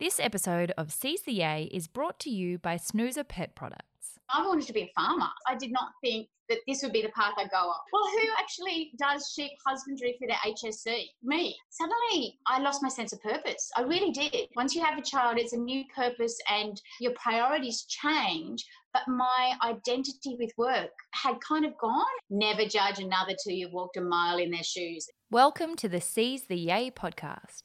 This episode of CCA is brought to you by Snooza Pet Products. I wanted to be a farmer. I did not think that this would be the path I'd go on. Well, who actually does sheep husbandry for their HSC? Me. Suddenly, I lost my sense of purpose. I really did. Once you have a child, it's a new purpose and your priorities change. But my identity with work had kind of gone. Never judge another till you've walked a mile in their shoes. Welcome to the Seize the Yay podcast.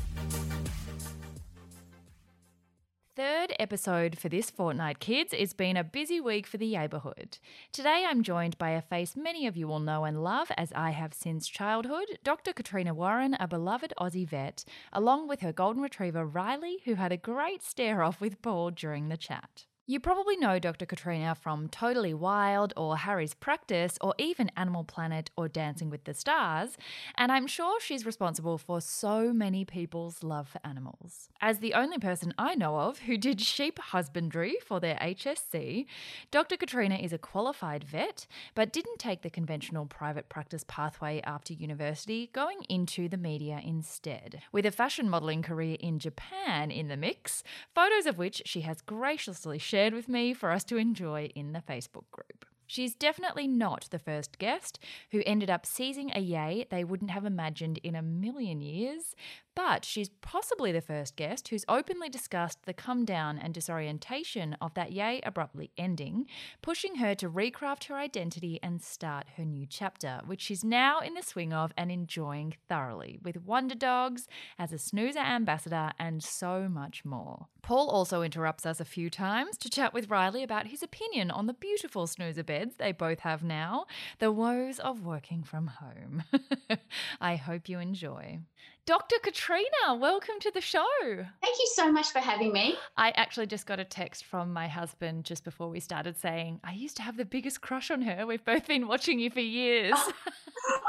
Third episode for this fortnight, kids. It's been a busy week for the neighbourhood. Today I'm joined by a face many of you will know and love, as I have since childhood Dr. Katrina Warren, a beloved Aussie vet, along with her golden retriever Riley, who had a great stare off with Paul during the chat. You probably know Dr. Katrina from Totally Wild or Harry's Practice or even Animal Planet or Dancing with the Stars, and I'm sure she's responsible for so many people's love for animals. As the only person I know of who did sheep husbandry for their HSC, Dr. Katrina is a qualified vet but didn't take the conventional private practice pathway after university, going into the media instead. With a fashion modelling career in Japan in the mix, photos of which she has graciously shared shared with me for us to enjoy in the Facebook group. She's definitely not the first guest who ended up seizing a yay they wouldn't have imagined in a million years, but she's possibly the first guest who's openly discussed the come down and disorientation of that yay abruptly ending, pushing her to recraft her identity and start her new chapter, which she's now in the swing of and enjoying thoroughly, with Wonderdogs as a Snooza ambassador and so much more. Paul also interrupts us a few times to chat with Riley about his opinion on the beautiful Snooza beds they both have now, the woes of working from home. I hope you enjoy. Dr. Katrina, welcome to the show. Thank you so much for having me. I actually just got a text from my husband just before we started saying, I used to have the biggest crush on her. We've both been watching you for years. oh,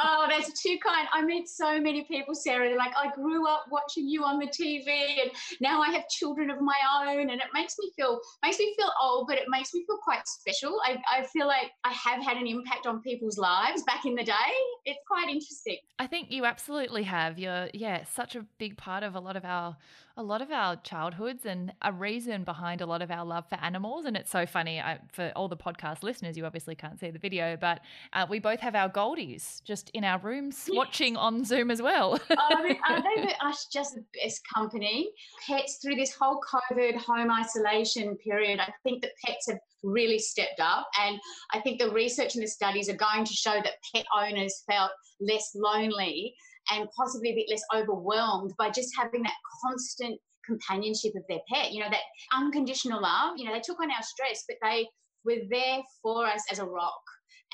oh that's too kind. I meet so many people, Sarah. They're like, I grew up watching you on the TV and now I have children of my own. And it makes me feel makes me feel old, but it makes me feel quite special. I, I feel like I have had an impact on people's lives back in the day. It's quite interesting. I think you absolutely have. You're yeah, such a big part of a lot of our a lot of our childhoods and a reason behind a lot of our love for animals. And it's so funny I, for all the podcast listeners, you obviously can't see the video, but uh, we both have our Goldies just in our rooms watching on Zoom as well. oh, they, are they us just the best company? Pets through this whole COVID home isolation period, I think that pets have really stepped up. And I think the research and the studies are going to show that pet owners felt less lonely and possibly a bit less overwhelmed by just having that constant companionship of their pet. You know, that unconditional love. You know, they took on our stress, but they were there for us as a rock.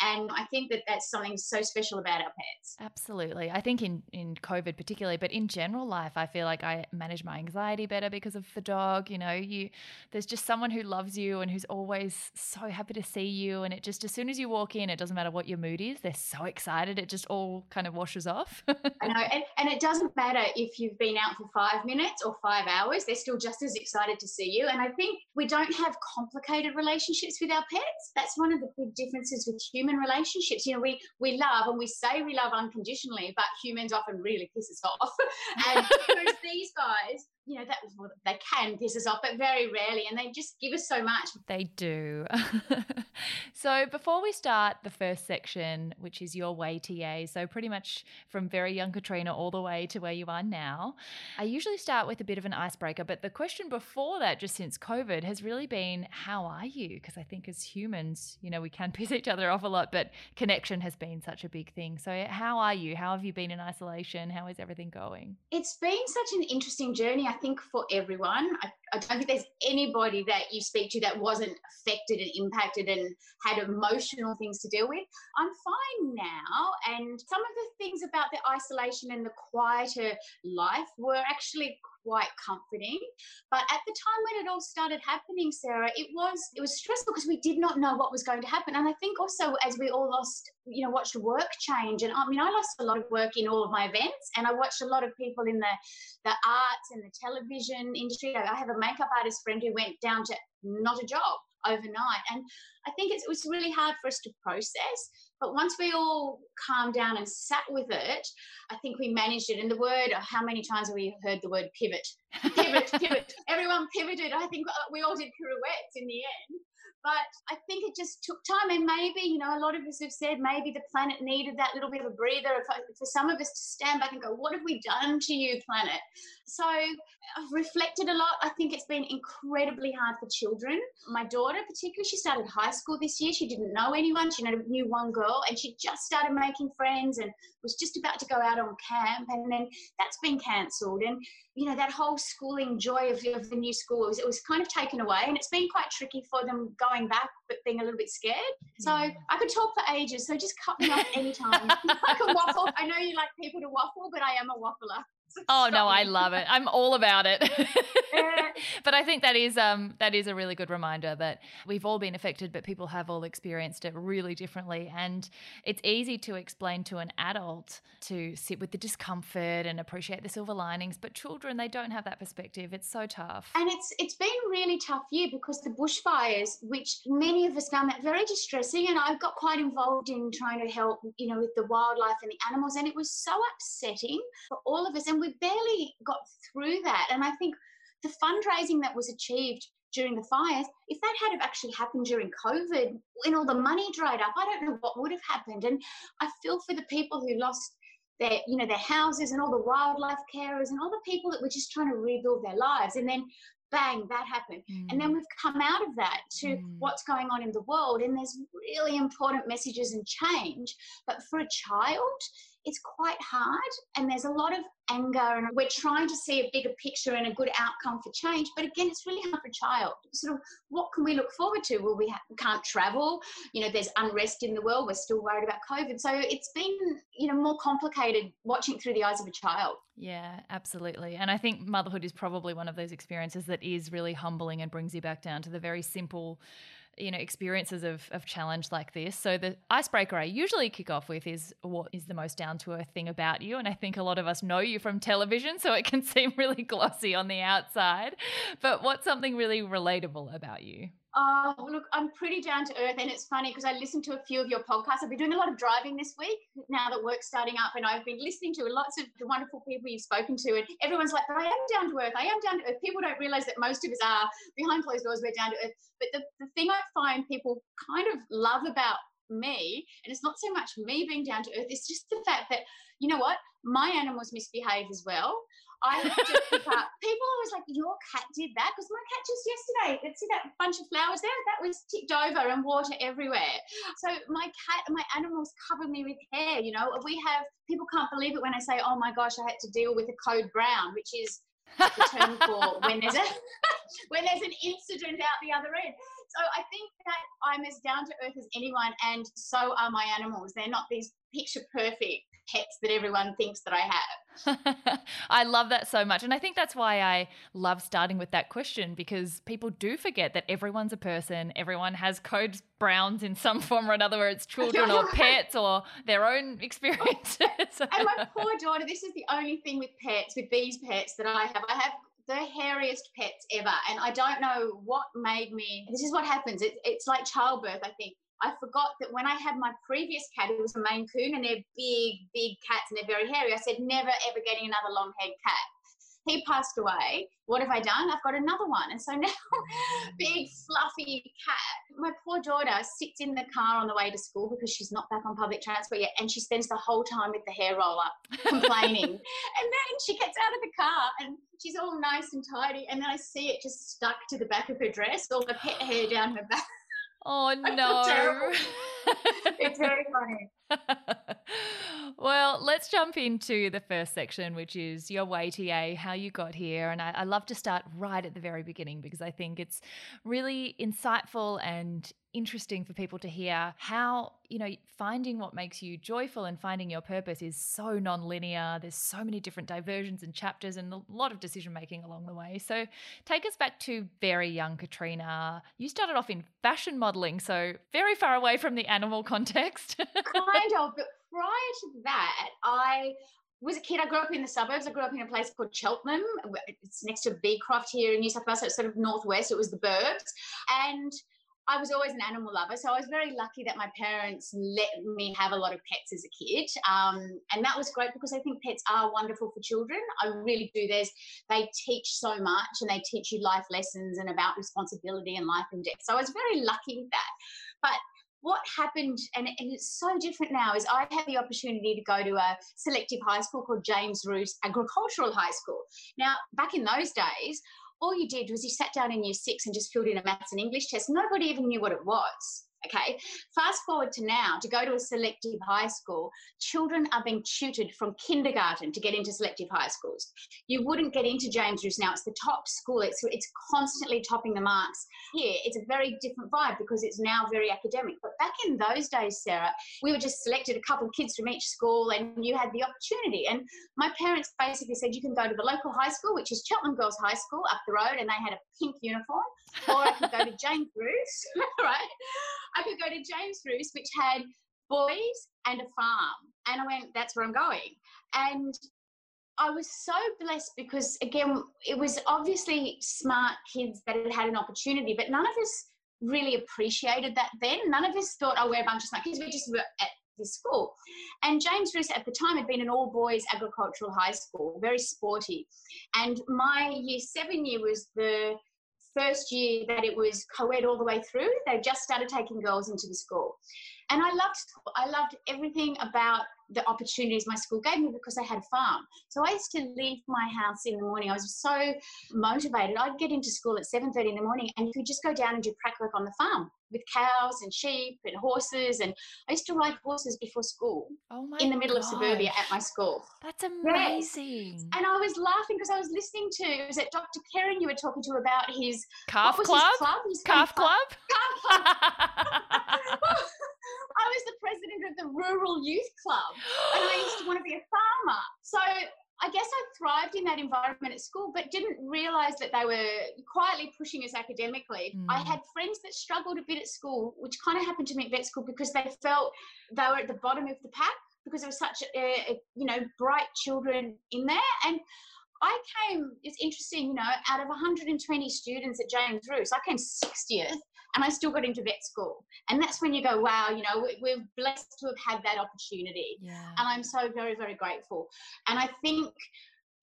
And I think that that's something so special about our pets. Absolutely. I think in, in COVID particularly, but in general life, I feel like I manage my anxiety better because of the dog. You know, you there's just someone who loves you and who's always so happy to see you. And it just as soon as you walk in, it doesn't matter what your mood is, they're so excited. It just all kind of washes off. I know. And, and it doesn't matter if you've been out for five minutes or five hours, they're still just as excited to see you. And I think we don't have complicated relationships with our pets. That's one of the big differences with humans human relationships. You know, we we love and we say we love unconditionally, but humans often really piss us off. and these guys, you know, that they can piss us off, but very rarely, and they just give us so much. They do. so before we start the first section, which is your way ta so pretty much from very young Katrina all the way to where you are now, I usually start with a bit of an icebreaker. But the question before that, just since COVID, has really been, how are you? Because I think as humans, you know, we can piss each other off a lot, but connection has been such a big thing. So how are you? How have you been in isolation? How is everything going? It's been such an interesting journey. I think for everyone. I, I, don't think there's anybody that you speak to that wasn't affected and impacted and had emotional things to deal with. I'm fine now. And some of the things about the isolation and the quieter life were actually quite comforting. But at the time when it all started happening, Sarah, it was it was stressful because we did not know what was going to happen. And I think also as we all lost, you know, watched work change. And I mean, I lost a lot of work in all of my events, and I watched a lot of people in the the arts and the television industry. I have a makeup artist friend who went down to not a job overnight. And I think it was really hard for us to process. But once we all calmed down and sat with it, I think we managed it. And the word, how many times have we heard the word pivot? Pivot, pivot. Everyone pivoted. I think uh, we all did pirouettes in the end. But I think it just took time. And maybe, you know, a lot of us have said maybe the planet needed that little bit of a breather for some of us to stand back and go, what have we done to you, planet? So I've reflected a lot. I think it's been incredibly hard for children. My daughter, particularly, she started high school this year. She didn't know anyone. She knew one girl and she just started making friends and was just about to go out on camp. And then that's been cancelled. And, you know, that whole schooling joy of, of the new school, it was, it was kind of taken away. And it's been quite tricky for them going back, but being a little bit scared. So mm. I could talk for ages. So just cut me off anytime. I can waffle. I know you like people to waffle, but I am a waffler. Oh no, I love it. I'm all about it. but I think that is um that is a really good reminder that we've all been affected, but people have all experienced it really differently. And it's easy to explain to an adult to sit with the discomfort and appreciate the silver linings, but children they don't have that perspective. It's so tough. And it's it's been really tough year because the bushfires, which many of us found that very distressing, and I got quite involved in trying to help, you know, with the wildlife and the animals, and it was so upsetting for all of us. And we barely got through that. And I think the fundraising that was achieved during the fires, if that had have actually happened during COVID, when all the money dried up, I don't know what would have happened. And I feel for the people who lost their, you know, their houses and all the wildlife carers and all the people that were just trying to rebuild their lives. And then bang, that happened. Mm. And then mm. we've come out of that to mm. what's going on in the world. And there's really important messages and change. But for a child, it's quite hard and there's a lot of anger and we're trying to see a bigger picture and a good outcome for change. But again it's really hard for a child. Sort of what can we look forward to? Well we, ha- can't travel. You know there's unrest in the world. We're still worried about covid. So it's been you know more complicated watching through the eyes of a child. Yeah absolutely. And i think motherhood is probably one of those experiences that is really humbling and brings you back down to the very simple you know experiences of, of challenge like this. So the icebreaker i usually kick off with is what is the most down to earth thing about you? And i think a lot of us know you from television so it can seem really glossy on the outside. But what's something really relatable about you Oh, look, I'm pretty down to earth. And it's funny because I listened to a few of your podcasts. I've been doing a lot of driving this week now that work's starting up. And I've been listening to lots of the wonderful people you've spoken to. And everyone's like, but I am down to earth. I am down to earth. People don't realize that most of us are behind closed doors, we're down to earth. But the, the thing I find people kind of love about me, and it's not so much me being down to earth, it's just the fact that, you know what? My animals misbehave as well. I have to pick up. People always like, your cat did that because my cat just yesterday, Let's see that bunch of flowers there? That was tipped over and water everywhere. So my cat, my animals cover me with hair. You know, we have people can't believe it when I say, oh my gosh, I had to deal with a code brown, which is the term for when there's a when there's an incident out the other end. So I think that I'm as down to earth as anyone, and so are my animals. They're not these picture perfect pets that everyone thinks that I have. I love that so much. And I think that's why I love starting with that question because people do forget that everyone's a person, everyone has codes browns in some form or another, where it's children or pets or their own experiences. and my poor daughter, this is the only thing with pets, with these pets that I have. I have the hairiest pets ever. And I don't know what made me, this is what happens. It, it's like childbirth, I think. I forgot that when I had my previous cat, it was a Maine Coon, and they're big, big cats and they're very hairy. I said, never ever getting another long haired cat. He passed away. What have I done? I've got another one. And so now, big, fluffy cat. My poor daughter sits in the car on the way to school because she's not back on public transport yet. And she spends the whole time with the hair roller complaining. and then she gets out of the car and she's all nice and tidy. And then I see it just stuck to the back of her dress, all the pet hair down her back. Oh no. it's very funny. Well, let's jump into the first section, which is your way TA, how you got here. And I, I, love to start right at the very beginning because I think it's really insightful and interesting for people to hear how, you know, finding what makes you joyful and finding your purpose is so non-linear. There's so many different diversions and chapters and a lot of decision making along the way. So take us back to very young Katrina. You started off in fashion modeling, so very far away from the animal context. kind of, but prior to that, I was a kid. I grew up in the suburbs. I grew up in a place called Cheltenham. It's next to Beecroft here in New South Wales. So it's sort of northwest. It was the burbs. And I was always an animal lover, so I was very lucky that my parents let me have a lot of pets as a kid, um, and that was great because I think pets are wonderful for children. I really do. There's they teach so much, and they teach you life lessons and about responsibility and life and death. So I was very lucky with that. But what happened, and, and it's so different now, is I had the opportunity to go to a selective high school called James Ruse Agricultural High School. Now, back in those days, all you did was you sat down in year six and just filled in a maths and English test. Nobody even knew what it was. Okay, fast forward to now to go to a selective high school, children are being tutored from kindergarten to get into selective high schools. You wouldn't get into James Ruse now, it's the top school, it's, it's constantly topping the marks. Here, it's a very different vibe because it's now very academic. But back in those days, Sarah, we were just selected a couple of kids from each school and you had the opportunity. And my parents basically said you can go to the local high school, which is Cheltenham Girls High School up the road, and they had a pink uniform, or I could go to James Ruse, right? I could go to James Ruse, which had boys and a farm. And I went, that's where I'm going. And I was so blessed because, again, it was obviously smart kids that had had an opportunity, but none of us really appreciated that then. None of us thought, oh, we're a bunch of smart kids. We just were at this school. And James Ruse at the time had been an all boys agricultural high school, very sporty. And my year seven year was the first year that it was co-ed all the way through. They just started taking girls into the school. And I loved. I loved everything about the opportunities my school gave me because I had a farm. So I used to leave my house in the morning. I was so motivated. I'd get into school at 7.30 in the morning and you could just go down and do prac work on the farm with cows and sheep and horses. And I used to ride horses before school oh in the middle gosh. of suburbia at my school. That's amazing. Yes. And I was laughing because I was listening to, it was it Dr. Karen you were talking to about his calf club? His club? His calf club? Calf club. I was the president of the Rural Youth Club and I used to want to be a farmer. So I guess I thrived in that environment at school, but didn't realize that they were quietly pushing us academically. Mm. I had friends that struggled a bit at school, which kind of happened to me at vet school because they felt they were at the bottom of the pack because there was such a, a you know bright children in there and I came, it's interesting, you know, out of 120 students at James Ruse, I came 60th and I still got into vet school. And that's when you go, wow, you know, we're blessed to have had that opportunity. Yeah. And I'm so very, very grateful. And I think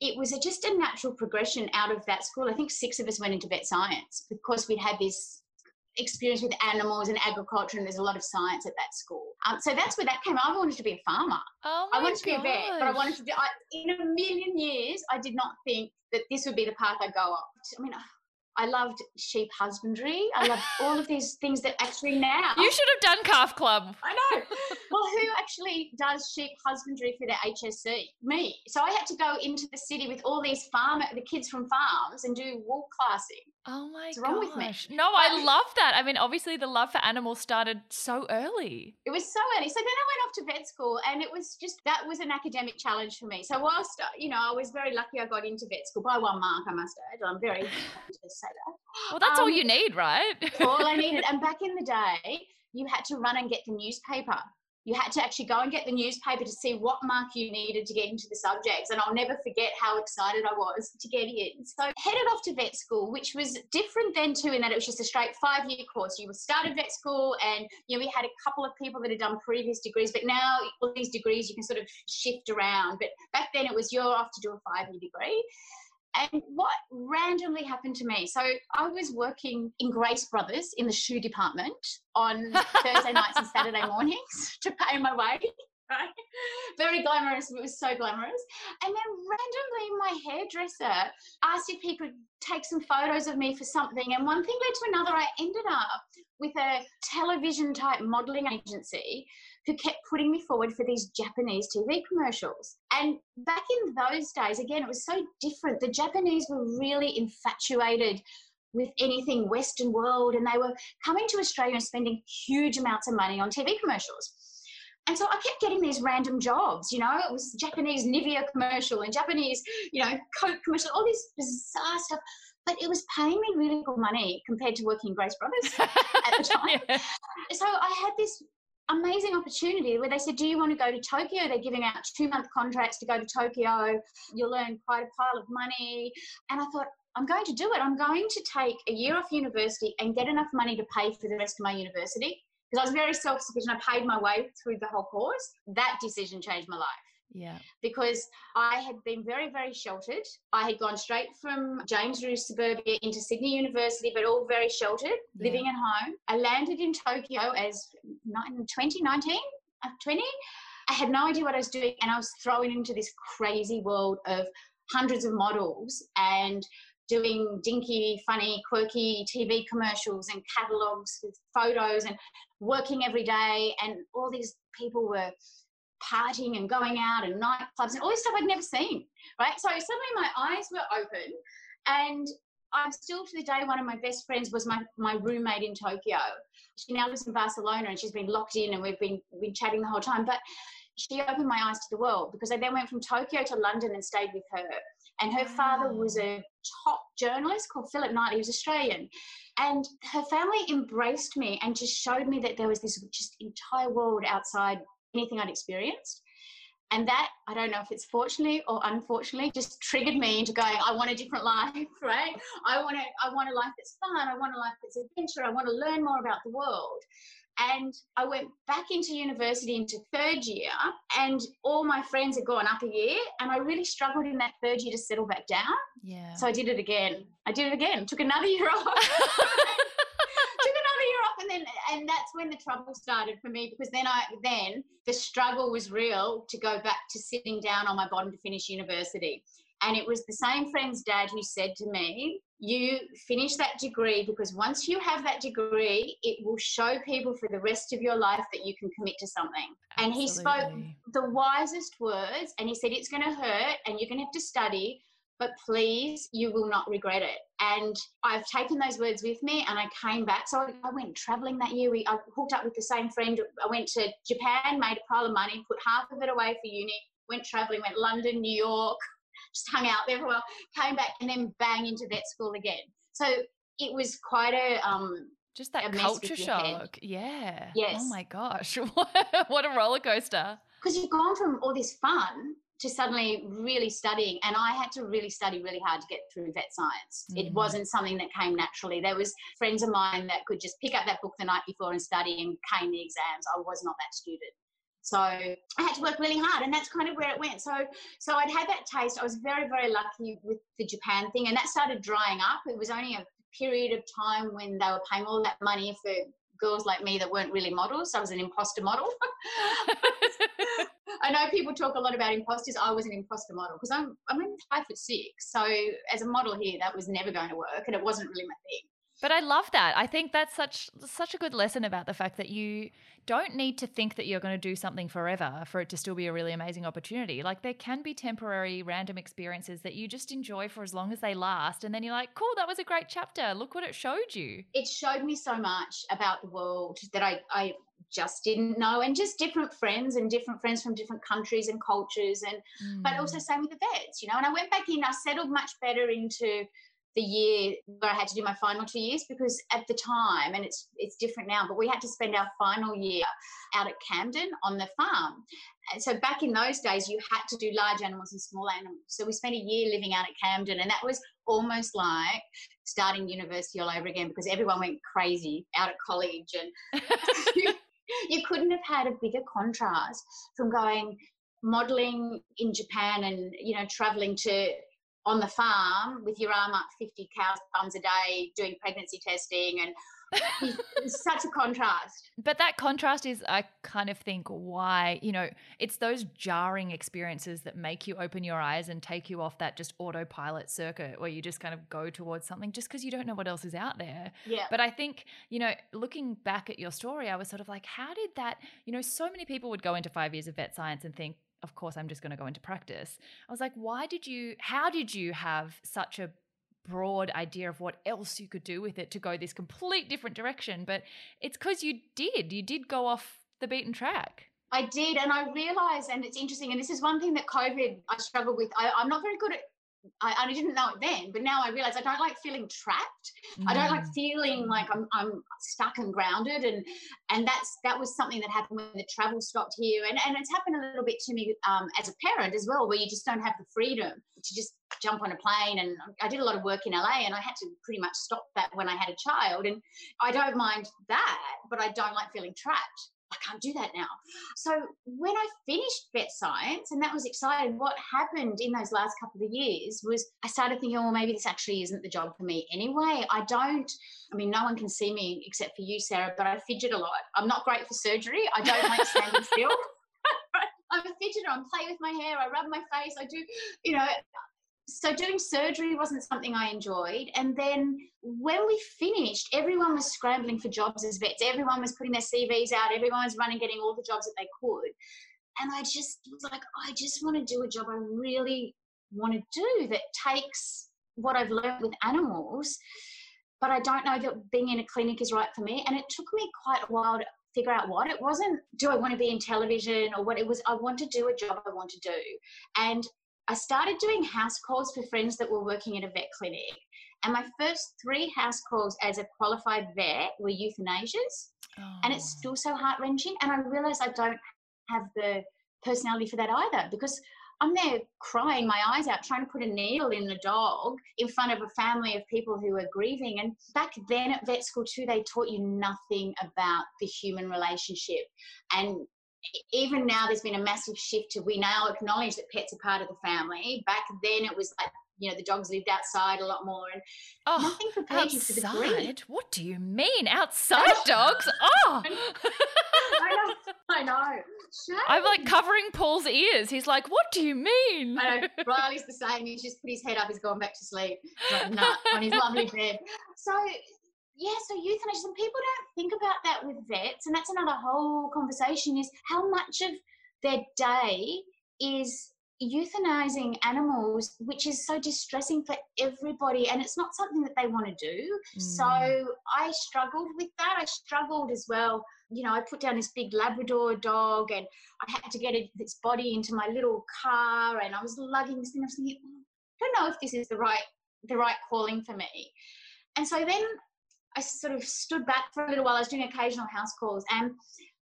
it was a, just a natural progression out of that school. I think six of us went into vet science because we'd had this experience with animals and agriculture, and there's a lot of science at that school. Um, so that's where that came. I wanted to be a farmer. Oh I wanted gosh. to be a vet, but I wanted to do. I, in a million years, I did not think that this would be the path I go up. I mean, I loved sheep husbandry. I loved all of these things that actually now. You should have done calf club. I know. well, who actually does sheep husbandry for their HSC? Me. So I had to go into the city with all these farmer, the kids from farms, and do wool classing. Oh my What's wrong with me? No, I love that. I mean, obviously the love for animals started so early. It was so early. So then I went off to vet school, and it was just that was an academic challenge for me. So whilst uh, you know I was very lucky, I got into vet school by one mark, I must add. I'm very happy to say that. Well, that's all Um, you need, right? all I needed. And back in the day, you had to run and get the newspaper. You had to actually go and get the newspaper to see what mark you needed to get into the subjects. And I'll never forget how excited I was to get in. So headed off to vet school, which was different then too, in that it was just a straight five-year course. You started vet school and you know we had a couple of people that had done previous degrees, but now all these degrees you can sort of shift around. But back then it was you're off to do a five-year degree. And what randomly happened to me? So I was working in Grace Brothers in the shoe department on Thursday nights and Saturday mornings to pay my way. right? Very glamorous. It was so glamorous. And then randomly, my hairdresser asked if he could take some photos of me for something. And one thing led to another. I ended up with a television type modeling agency who kept putting me forward for these Japanese TV commercials. And back in those days, again, it was so different. The Japanese were really infatuated with anything Western world, and they were coming to Australia and spending huge amounts of money on TV commercials. And so I kept getting these random jobs, you know, it was Japanese Nivea commercial and Japanese, you know, Coke commercial, all this bizarre stuff. But it was paying me really good money compared to working Grace Brothers at the time. yeah. So I had this amazing opportunity where they said, Do you want to go to Tokyo? They're giving out two month contracts to go to Tokyo. You'll earn quite a pile of money. And I thought, I'm going to do it. I'm going to take a year off university and get enough money to pay for the rest of my university because I was very self sufficient. I paid my way through the whole course. That decision changed my life. Yeah. Because I had been very, very sheltered. I had gone straight from James Ruse suburbia into Sydney University, but all very sheltered, yeah. living at home. I landed in Tokyo as 2019, uh, 20. I had no idea what I was doing, and I was thrown into this crazy world of hundreds of models and doing dinky, funny, quirky TV commercials and catalogs with photos and working every day. And all these people were partying and going out and nightclubs and all this stuff I'd never seen. Right. So suddenly my eyes were open and I'm still to the day one of my best friends was my, my roommate in Tokyo. She now lives in Barcelona and she's been locked in and we've been been chatting the whole time. But she opened my eyes to the world because I then went from Tokyo to London and stayed with her. And her father was a top journalist called Philip Knightley, he was Australian. And her family embraced me and just showed me that there was this just entire world outside anything I'd experienced. And that, I don't know if it's fortunately or unfortunately, just triggered me into going, I want a different life, right? I want, a, I want a life that's fun. I want a life that's adventure. I want to learn more about the world. And I went back into university into third year, and all my friends had gone up a year, and I really struggled in that third year to settle back down. Yeah. So I did it again. I did it again. Took another year off. Took another year off, and and that's when the trouble started for me because then I then the struggle was real to go back to sitting down on my bottom to finish university. And it was the same friend's dad who said to me, You finish that degree because once you have that degree, it will show people for the rest of your life that you can commit to something. Absolutely. And he spoke the wisest words and he said, It's going to hurt and you're going to have to study, but please, you will not regret it. And I've taken those words with me and I came back. So I went traveling that year. We, I hooked up with the same friend. I went to Japan, made a pile of money, put half of it away for uni, went traveling, went London, New York, just hung out there for a while, came back, and then bang into vet school again. So it was quite a um, just that culture shock. Yeah. Yes. Oh my gosh, what a roller coaster! Because you've gone from all this fun to suddenly really studying and i had to really study really hard to get through vet science mm. it wasn't something that came naturally there was friends of mine that could just pick up that book the night before and study and came the exams i was not that student so I had to work really hard, and that's kind of where it went. So, so I'd had that taste. I was very, very lucky with the Japan thing, and that started drying up. It was only a period of time when they were paying all that money for girls like me that weren't really models. So I was an imposter model. I know people talk a lot about imposters. I was an imposter model because I'm I'm in five foot six. So as a model here, that was never going to work, and it wasn't really my thing. But I love that. I think that's such such a good lesson about the fact that you don't need to think that you're going to do something forever for it to still be a really amazing opportunity. Like there can be temporary random experiences that you just enjoy for as long as they last and then you're like, "Cool, that was a great chapter. Look what it showed you." It showed me so much about the world that I I just didn't know and just different friends and different friends from different countries and cultures and mm. but also same with the vets, you know. And I went back in, I settled much better into the year where I had to do my final two years because at the time, and it's it's different now, but we had to spend our final year out at Camden on the farm. And so back in those days, you had to do large animals and small animals. So we spent a year living out at Camden, and that was almost like starting university all over again because everyone went crazy out at college, and you, you couldn't have had a bigger contrast from going modeling in Japan and you know traveling to on the farm with your arm up 50 cows bums a day doing pregnancy testing and it's such a contrast. But that contrast is, I kind of think, why, you know, it's those jarring experiences that make you open your eyes and take you off that just autopilot circuit where you just kind of go towards something just because you don't know what else is out there. Yeah. But I think, you know, looking back at your story, I was sort of like, how did that, you know, so many people would go into five years of vet science and think, of course, I'm just going to go into practice. I was like, why did you, how did you have such a broad idea of what else you could do with it to go this complete different direction. But it's because you did. You did go off the beaten track. I did, and I realized, and it's interesting, and this is one thing that COVID I struggle with. I, am not very good at. I, I, didn't know it then, but now I realize I don't like feeling trapped. Mm. I don't like mm. feeling like I'm, I'm stuck and grounded, and and that's that was something that happened when the travel stopped here, and and it's happened a little bit to me um, as a parent as well, where you just don't have the freedom to just jump on a plane and I did a lot of work in LA and I had to pretty much stop that when I had a child and I don't mind that but I don't like feeling trapped I can't do that now. So when I finished vet science, and that was exciting, what happened in those last couple of years was I started thinking, well, maybe this actually isn't the job for me anyway. I don't, I mean, no one can see me except for you, Sarah, but I fidget a lot. I'm not great for surgery. I don't like standing still. I'm a fidgeter. I play with my hair. I rub my face. I do, you know, so doing surgery wasn't something I enjoyed. And then when we finished, everyone was scrambling for jobs as vets. Everyone was putting their CVs out. Everyone was running, getting all the jobs that they could. And I just was like, I just want to do a job I really want to do that takes what I've learned with animals. But I don't know that being in a clinic is right for me. And it took me quite a while to figure out what it wasn't. Do I want to be in television or what it was? I want to do a job I want to do. And I started doing house calls for friends that were working at a vet clinic. And my first three house calls as a qualified vet were euthanasias. Oh. And it's oh. still so heart wrenching. And I realized I don't have the personality for that either because I'm there crying my eyes out, trying to put a needle in the dog in front of a family of people who are grieving. And back then at vet school, too, they taught you nothing about the human relationship. And even now there's been a massive shift to we now acknowledge that pets are part of the family. Back then it was like you know the dogs lived outside a lot more and oh, nothing prepared you for the breed. What do you mean outside dogs? Oh, I know. I know. Shame. I'm like covering Paul's ears. He's like, "What do you mean?" I know. Riley's the same. He's just put his head up. He's gone back to sleep. Like, nah, on his lovely bed. So yeah, so euthanasia, and people don't think about that with vets, and that's another whole conversation is how much of their day is euthanizing animals, which is so distressing for everybody, and it's not something that they want to do. Mm. So I struggled with that. I struggled as well. You know, I put down this big Labrador dog, and I had to get it, its body into my little car, and I was lugging this thing. I was thinking, I don't know if this is the right the right calling for me. And so then I sort of stood back for a little while. I was doing occasional house calls, and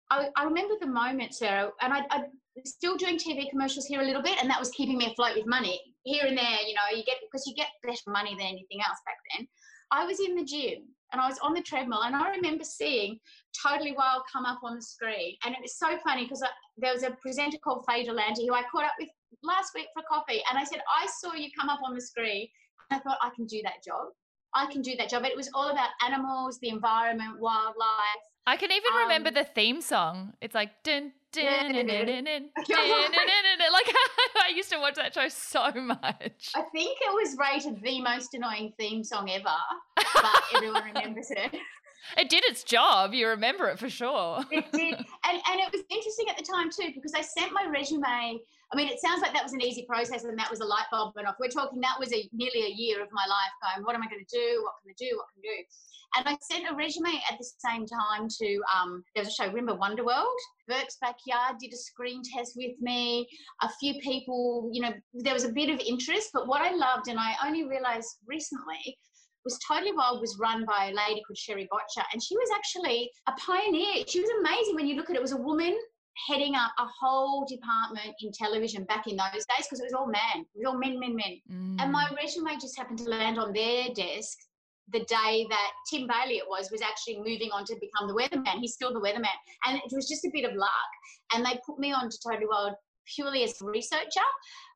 I, I remember the moment, Sarah, and I, I still doing TV commercials here a little bit, and that was keeping me afloat with money here and there. You know, you get because you get better money than anything else back then. I was in the gym and I was on the treadmill, and I remember seeing Totally Wild come up on the screen, and it was so funny because there was a presenter called Faye Delanty who I caught up with last week for coffee, and I said I saw you come up on the screen, and I thought I can do that job. I can do that job. It was all about animals, the environment, wildlife. I can even um, remember the theme song. It's like dun dun dun dun dun dun dun Like I used to watch that show so much. I think it was rated the most annoying theme song ever, but everyone remembers it. It did its job. You remember it for sure. it did, and and it was interesting at the time too because I sent my resume I mean, it sounds like that was an easy process and that was a light bulb went off. We're talking that was a nearly a year of my life going, what am I going to do? What can I do? What can I do? And I sent a resume at the same time to, um, there was a show, remember Wonderworld? Burke's Backyard did a screen test with me. A few people, you know, there was a bit of interest. But what I loved, and I only realized recently, was Totally Wild was run by a lady called Sherry Bottcher, and she was actually a pioneer. She was amazing when you look at it. It was a woman heading up a whole department in television back in those days because it was all men, it was all men, men, men. Mm. And my resume just happened to land on their desk the day that Tim Bailey it was was actually moving on to become the weatherman. He's still the weatherman, and it was just a bit of luck. And they put me on to Totally Wild purely as a researcher,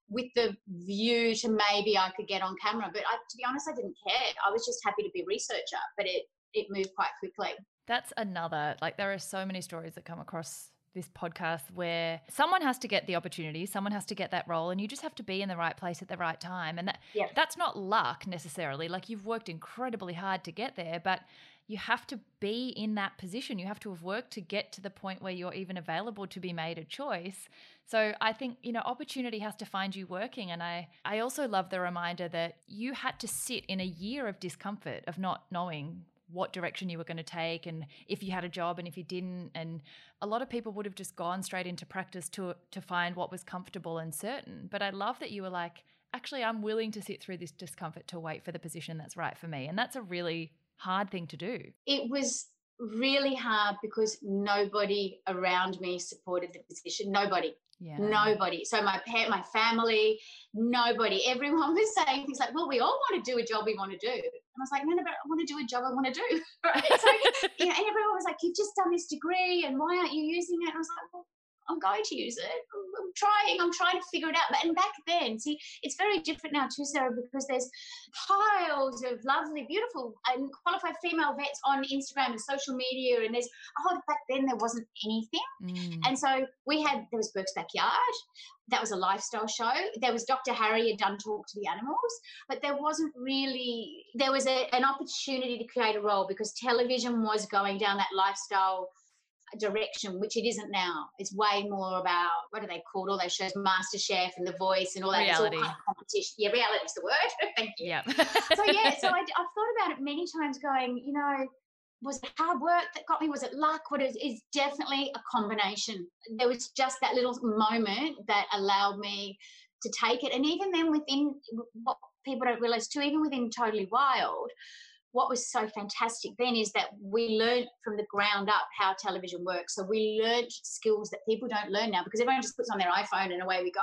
with the view to maybe I could get on camera. But I, to be honest, I didn't care. I was just happy to be a researcher. But it it moved quite quickly. That's another, like, there are so many stories that come across this podcast where someone has to get the opportunity, someone has to get that role, and you just have to be in the right place at the right time. And that Yep. that's not luck necessarily. Like you've worked incredibly hard to get there, but you have to be in that position. You have to have worked to get to the point where you're even available to be made a choice. So I think, you know, opportunity has to find you working. And I, I also love the reminder that you had to sit in a year of discomfort of not knowing what direction you were going to take and if you had a job and if you didn't and a lot of people would have just gone straight into practice to to find what was comfortable and certain. But i love that you were like actually i'm willing to sit through this discomfort to wait for the position that's right for me. And that's a really hard thing to do. It was really hard because nobody around me supported the position. Nobody. yeah Nobody. So my parent, my family, nobody. Everyone was saying things like, "Well, we all want to do a job we want to do," and I was like, "No, no, but I want to do a job I want to do." Right? So, you know, and everyone was like, "You've just done this degree, and why aren't you using it?" And I was like, "Well, I'm going to use it. I'm, I'm trying. I'm trying to figure it out." But and back then, see, it's very different now too, Sarah, because there's piles of lovely, beautiful, and qualified female vets on Instagram and social media, and there's oh, back then there wasn't anything. Mm. And so we had there was Burke's Backyard. That was a lifestyle show. There was Dr. Harry had done Talk to the Animals, but there wasn't really there was a, an opportunity to create a role because television was going down that lifestyle direction, which it isn't now. It's way more about what are they called? All those shows, Master Chef and The Voice and all that. It's all kind of competition. Yeah, reality is the word. Thank you yeah so yeah, so I, I've thought about it many times, going, you know, was it hard work that got me? Was it luck? What is is definitely a combination. There was just that little moment that allowed me to take it, and even then, within what people don't realize too, even within Totally Wild. What was so fantastic then is that we learned from the ground up how television works. So we learned skills that people don't learn now because everyone just puts on their iPhone and away we go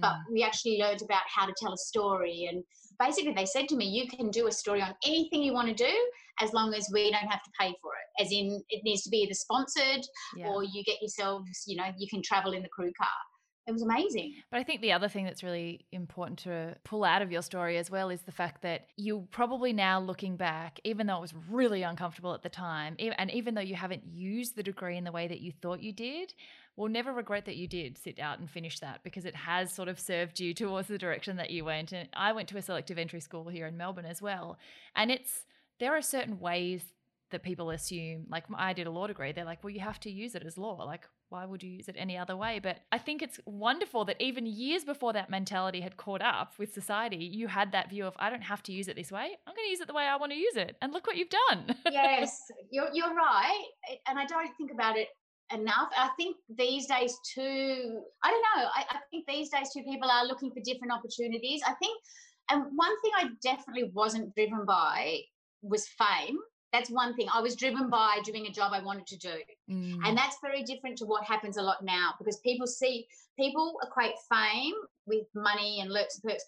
but Mm. we actually learned about how to tell a story and basically they said to me you can do a story on anything you want to do as long as we don't have to pay for it as in it needs to be either sponsored yeah. or you get yourselves you know you can travel in the crew car it was amazing But I think the other thing that's really important to pull out of your story as well is the fact that you probably now looking back, even though it was really uncomfortable at the time, and even though you haven't used the degree in the way that you thought you did, will never regret that you did sit out and finish that because it has sort of served you towards the direction that you went. And I went to a selective entry school here in Melbourne as well. And it's, there are certain ways that people assume, like I did a law degree, they're like, well, you have to use it as law. Like, why would you use it any other way? But I think it's wonderful that even years before that mentality had caught up with society, you had that view of, I don't have to use it this way. I'm going to use it the way I want to use it. And look what you've done. yes you're, you're right and i don't think about it enough i think these days too i don't know I, I think these days too people are looking for different opportunities i think and one thing i definitely wasn't driven by was fame that's one thing. I was driven by doing a job i wanted to do. Mm. and that's very different to what happens a lot now because people see people equate fame with money and lurks and perks.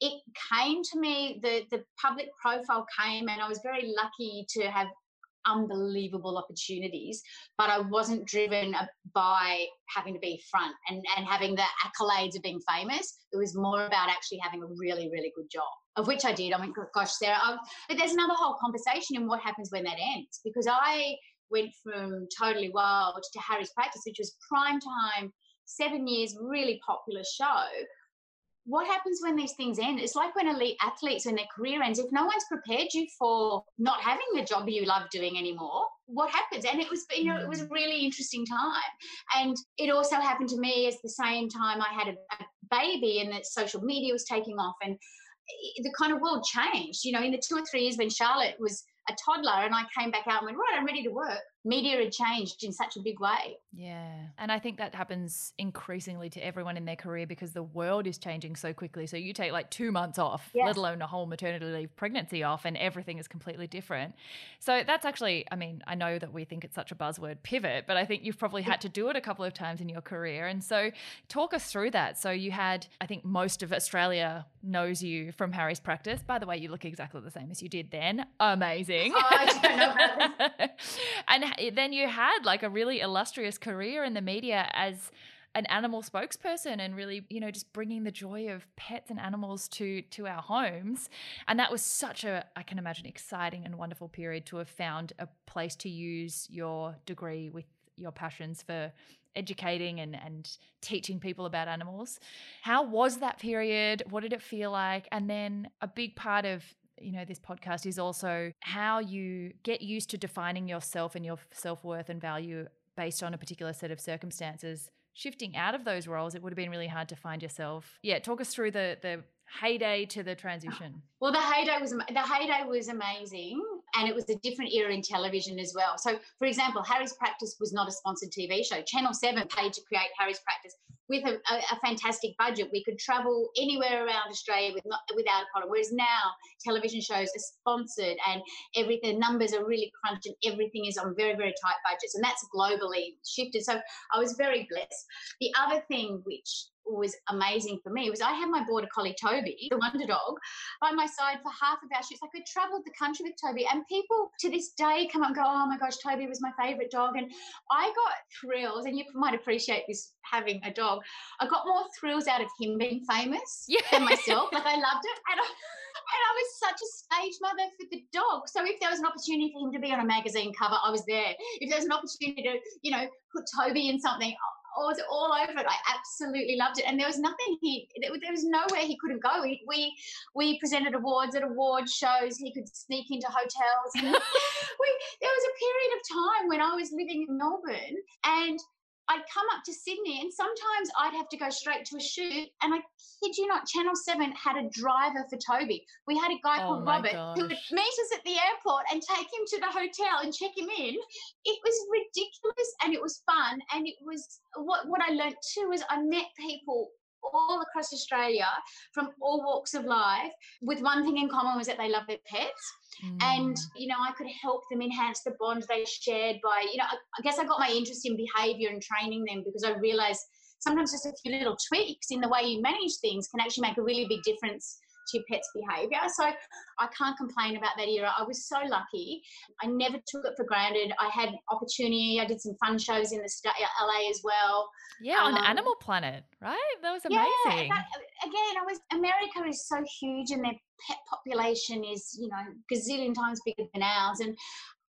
It came to me the the public profile came and i was very lucky to have unbelievable opportunities but i wasn't driven by having to be front and and having the accolades of being famous. It was more about actually having a really really good job of which i did. I mean gosh sarah i but there's another whole conversation in what happens when that ends because i went from totally wild to harry's practice which was prime time seven years really popular show what happens when these things end? It's like when elite athletes, when their career ends, if no one's prepared you for not having the job you love doing anymore, what happens? And it was, you know, it was a mm. really interesting time. And it also happened to me as the same time I had a, a baby and that social media was taking off and eh, the kind of world changed. You know, in the two or three years when Charlotte was a toddler and I came back out and went, right, I'm ready to work. Media had changed in such a big way. Yeah. And I think that happens increasingly to everyone in their career because the world is changing so quickly. So you take like two months off, Yes. let alone a whole maternity leave pregnancy off, and everything is completely different. So that's actually, I mean, I know that we think it's such a buzzword pivot, but I think you've probably had to do it a couple of times in your career. And so talk us through that. So you had, I think most of Australia knows you from Harry's practice. By the way, you look exactly the same as you did then. Amazing. Oh, I don't know about and h- then you had like a really illustrious career in the media as an animal spokesperson and really, you know, just bringing the joy of pets and animals to to our homes. And that was such a, I can imagine, exciting and wonderful period to have found a place to use your degree with your passions for educating and, and teaching people about animals. How was that period? What did it feel like? And then a big part of you know this podcast is also how you get used to defining yourself and your self-worth and value based on a particular set of circumstances. Shifting out of those roles it would have been really hard to find yourself. Yeah talk us through the the heyday to the oh, transition. well the heyday was the heyday was amazing and it was a different era in television as well. So, for example, Harry's Practice was not a sponsored TV show. Channel 7 paid to create Harry's Practice with a, a, a fantastic budget. We could travel anywhere around Australia with not, without a problem. Whereas now, television shows are sponsored and everything, the numbers are really crunched and everything is on very, very tight budgets. And that's globally shifted. So, I was very blessed. The other thing which was amazing for me was I had my border collie Toby, the wonder dog, by my side for half of our shoots. Like we travelled the country with Toby, and people to this day come up and go, "Oh my gosh, Toby was my favorite dog," and I got thrills. And you might appreciate this having a dog. I got more thrills out of him being famous yeah. than myself. Like I loved it, and I, and I was such a stage mother for the dog. So if there was an opportunity for him to be on a magazine cover, I was there. If there was an opportunity to, you know, put Toby in something, I was all over it. I absolutely loved it, and there was nothing he. There was nowhere he couldn't go. We we, we presented awards at award shows. He could sneak into hotels. we, there was a period of time when I was living in Melbourne, and I'd come up to Sydney and sometimes I'd have to go straight to a shoot. And I kid you not, Channel 7 had a driver for Toby. We had a guy oh called Robert gosh. who would meet us at the airport and take him to the hotel and check him in. It was ridiculous and it was fun. And it was what, what I learned too is I met people all across Australia from all walks of life with one thing in common was that they love their pets. Mm. And, you know, I could help them enhance the bond they shared by, you know, I, I guess I got my interest in behavior and training them because I realized sometimes just a few little tweaks in the way you manage things can actually make a really big difference to your pet's behavior. So I can't complain about that era. I was so lucky. I never took it for granted. I had opportunity. I did some fun shows in the LA as well. Yeah, on um, Animal Planet, right? That was amazing. Yeah, that, again, I was America is so huge and their pet population is, you know, gazillion times bigger than ours. And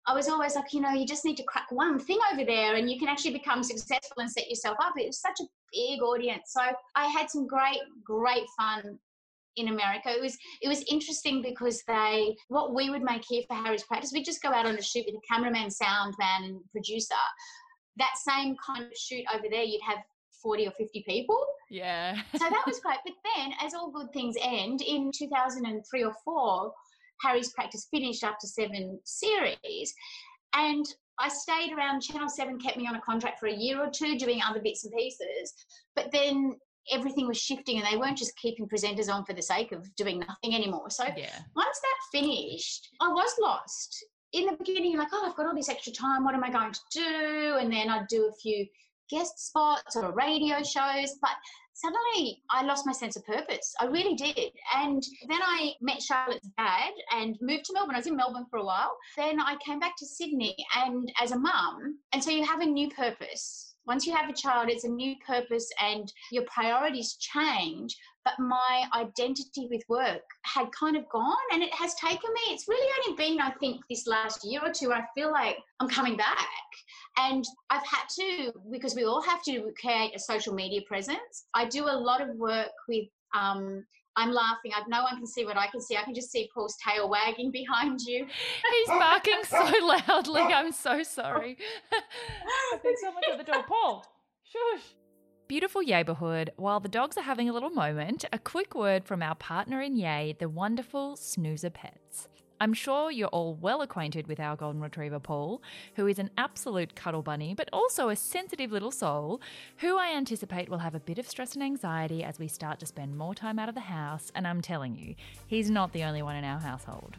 I was always like, you know, you just need to crack one thing over there and you can actually become successful and set yourself up. It was such a big audience. So I had some great, great fun in America. It was it was interesting because they what we would make here for Harry's practice, we'd just go out on a shoot with a cameraman, sound man, and producer. That same kind of shoot over there, you'd have 40 or 50 people. Yeah. so that was great. But then, as all good things end, in 2003 or four, Harry's practice finished after seven series. And I stayed around. Channel 7 kept me on a contract for a year or two doing other bits and pieces. But then everything was shifting and they weren't just keeping presenters on for the sake of doing nothing anymore. So yeah. once that finished, I was lost. In the beginning, like, oh, I've got all this extra time. What am I going to do? And then I'd do a few guest spots or radio shows. But suddenly I lost my sense of purpose. I really did. And then I met Charlotte's dad and moved to Melbourne. I was in Melbourne for a while. Then I came back to Sydney and as a mum. And so you have a new purpose once you have a child, it's a new purpose and your priorities change. But my identity with work had kind of gone and it has taken me, it's really only been, I think, this last year or two, I feel like I'm coming back. And I've had to, because we all have to create a social media presence. I do a lot of work with um, I'm laughing. I, no one can see what I can see. I can just see Paul's tail wagging behind you. He's barking so loudly. I'm so sorry. I think someone's at the door. Paul, shush. Beautiful neighbourhood. While the dogs are having a little moment, a quick word from our partner in Yay, the wonderful Snooza Pets. I'm sure you're all well acquainted with our Golden Retriever Paul, who is an absolute cuddle bunny, but also a sensitive little soul, who I anticipate will have a bit of stress and anxiety as we start to spend more time out of the house. And I'm telling you, he's not the only one in our household.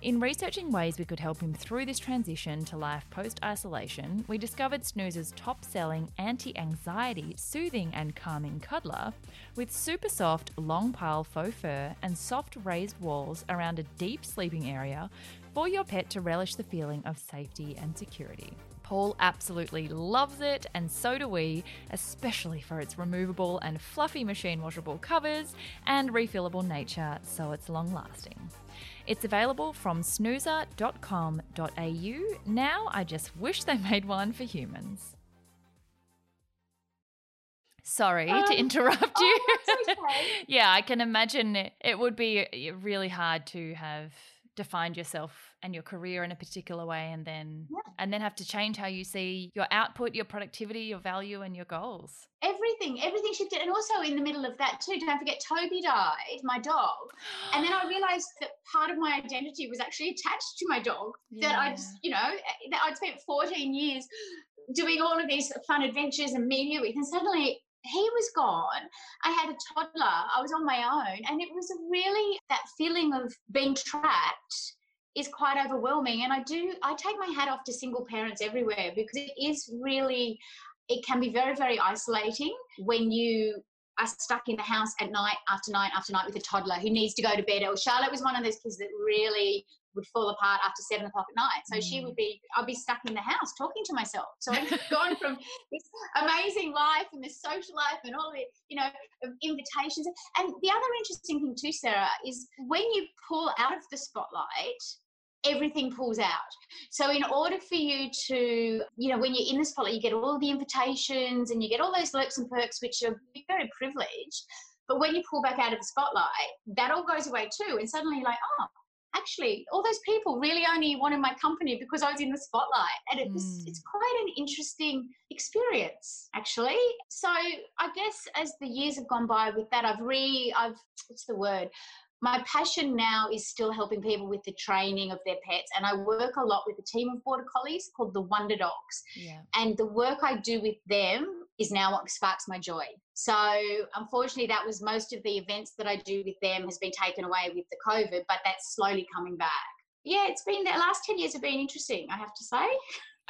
In researching ways we could help him through this transition to life post isolation, we discovered Snooza's top selling anti anxiety, soothing, and calming cuddler with super soft, long pile faux fur and soft raised walls around a deep sleeping area for your pet to relish the feeling of safety and security. Paul absolutely loves it, and so do we, especially for its removable and fluffy machine washable covers and refillable nature, so it's long lasting. It's available from snooza.com.au. Now I just wish they made one for humans. Sorry um, to interrupt you. Oh, okay. yeah, I can imagine it, it would be really hard to have defined yourself and your career in a particular way and then yeah. and then have to change how you see your output your productivity your value and your goals everything everything shifted and also in the middle of that too don't forget toby died my dog and then i realized that part of my identity was actually attached to my dog yeah. that i'd you know eh, that i'd spent 14 years doing all of these fun adventures and media with and suddenly he was gone. I had a toddler. I was on my own. And it was really that feeling of being trapped is quite overwhelming. And I do, I take my hat off to single parents everywhere because it is really, it can be very, very isolating when you are stuck in the house at night after night after night with a toddler who needs to go to bed. Or Charlotte was one of those kids that really would fall apart after seven o'clock at night. So mm. she would be, I'd be stuck in the house talking to myself. So I've gone from this amazing life and this social life and all the, you know, invitations. And the other interesting thing too, Sarah, is when you pull out of the spotlight, everything pulls out. So in order for you to, you know, when you're in the spotlight, you get all the invitations and you get all those lurks and perks, which are very privileged. But when you pull back out of the spotlight, that all goes away too. And suddenly you're like, oh, actually all those people really only wanted my company because I was in the spotlight and it was mm. it's quite an interesting experience actually so I guess as the years have gone by with that I've re I've what's the word my passion now is still helping people with the training of their pets and i work a lot with a team of border collies called the wonder dogs yeah. and the work i do with them is now what sparks my joy. So unfortunately that was most of the events that i do with them has been taken away with the covid but that's slowly coming back. Yeah it's been the last 10 years have been interesting i have to say.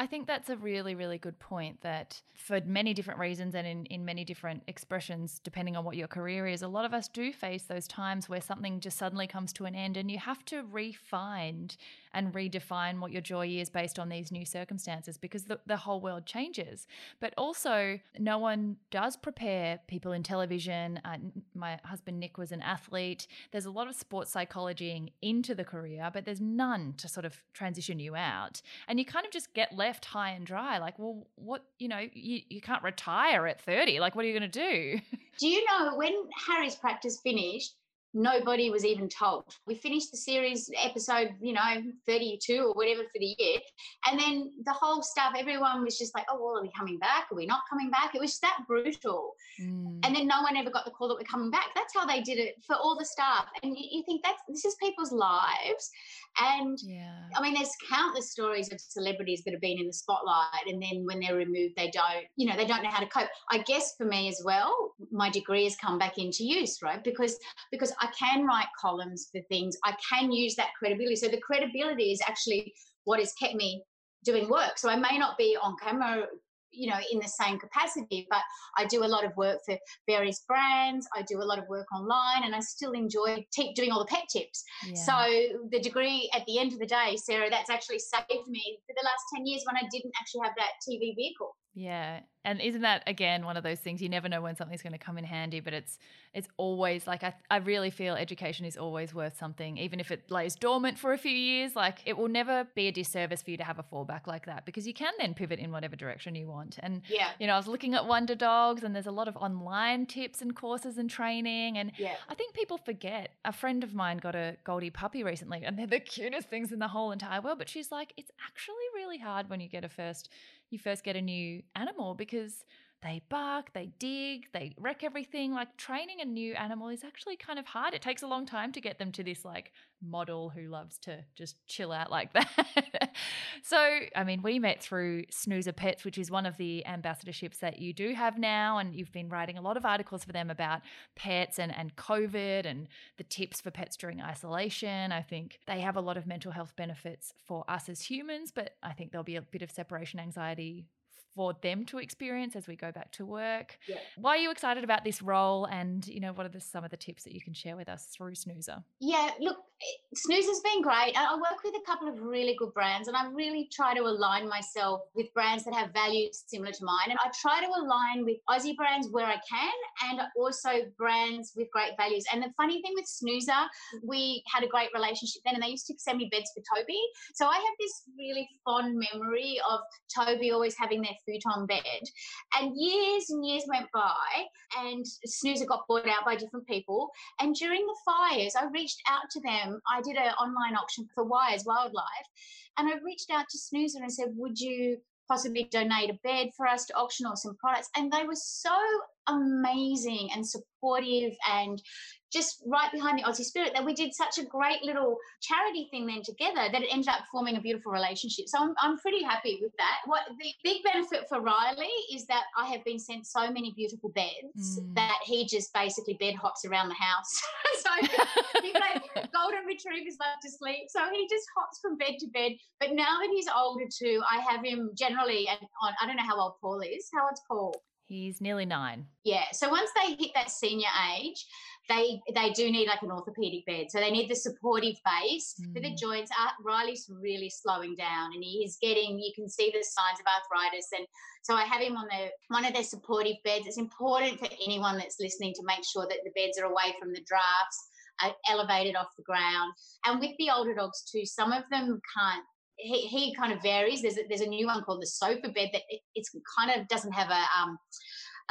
I think that's a really, really good point that for many different reasons and in, in many different expressions, depending on what your career is, a lot of us do face those times where something just suddenly comes to an end and you have to refine and redefine what your joy is based on these new circumstances because the, the whole world changes. But also, no one does prepare people in television. Uh, my husband Nick was an athlete. There's a lot of sports psychology into the career, but there's none to sort of transition you out. And you kind of just get left high and dry. Like, well, what, you know, you, you can't retire at 30. Like, what are you going to do? Do you know when Harry's practice finished? Nobody was even told. We finished the series episode, you know, 32 or whatever for the year. And then the whole staff, everyone was just like, oh, well, are we coming back? Are we not coming back? It was that brutal. Mm. And then no one ever got the call that we're coming back. That's how they did it for all the staff. And you, you think that's this is people's lives. And yeah. I mean, there's countless stories of celebrities that have been in the spotlight and then when they're removed, they don't, you know, they don't know how to cope. I guess for me as well, my degree has come back into use, right? Because because I can write columns for things. I can use that credibility. So the credibility is actually what has kept me doing work. So I may not be on camera you know in the same capacity but i do a lot of work for various brands. I do a lot of work online and i still enjoy te- doing all the pet tips. Yeah. so the degree at the end of the day sarah that's actually saved me for the last 10 years when i didn't actually have that tv vehicle yeah. And isn't that again one of those things you never know when something's going to come in handy, but it's it's always like I I really feel education is always worth something even if it lays dormant for a few years, like it will never be a disservice for you to have a fallback like that because you can then pivot in whatever direction you want. And yeah. you know, I was looking at Wonder Dogs and there's a lot of online tips and courses and training and yeah. I think people forget. A friend of mine got a Goldie puppy recently and they're the cutest things in the whole entire world, but she's like it's actually really hard when you get a first you first get a new animal because they bark, they dig, they wreck everything. Like training a new animal is actually kind of hard. It takes a long time to get them to this like model who loves to just chill out like that. so, I mean, we met through Snooza Pets, which is one of the ambassadorships that you do have now. And you've been writing a lot of articles for them about pets and, and COVID and the tips for pets during isolation. I think they have a lot of mental health benefits for us as humans, but I think there'll be a bit of separation anxiety for them to experience as we go back to work. Yeah. Why are you excited about this role and, you know, what are the, some of the tips that you can share with us through Snooza? Yeah, look, eh, Snooza's been great. I work with a couple of really good brands and I really try to align myself with brands that have values similar to mine. And I try to align with Aussie brands where I can and also brands with great values. And the funny thing with Snooza, we had a great relationship then and they used to send me beds for Toby. So I have this really fond memory of Toby always having their futon bed. And years and years went by and Snooza got bought out by different people. And during the fires, I reached out to them. I did an online auction for Wires Wildlife and I reached out to Snooza and said, Would you possibly donate a bed for us to auction or some products? And they were so amazing and supportive and just right behind the Aussie spirit that we did such a great little charity thing then together that it ended up forming a beautiful relationship. So I'm, I'm pretty happy with that. What the big benefit for Riley is that I have been sent so many beautiful beds mm. that he just basically bed hops around the house. so like golden retrievers love to sleep. So he just hops from bed to bed. But now that he's older too, I have him generally and on I don't know how old Paul is. How old's Paul? He's nearly nine. Yeah. So once they hit that senior age, they they do need like an orthopedic bed. So they need the supportive base mm. for the joints. Uh, Riley's really slowing down, and he is getting. You can see the signs of arthritis, and so I have him on the one of their supportive beds. It's important for anyone that's listening to make sure that the beds are away from the drafts, elevated off the ground, and with the older dogs too. Some of them can't he, he kind of varies. There's a, there's a new one called the sofa bed that it, it's kind of doesn't have a um,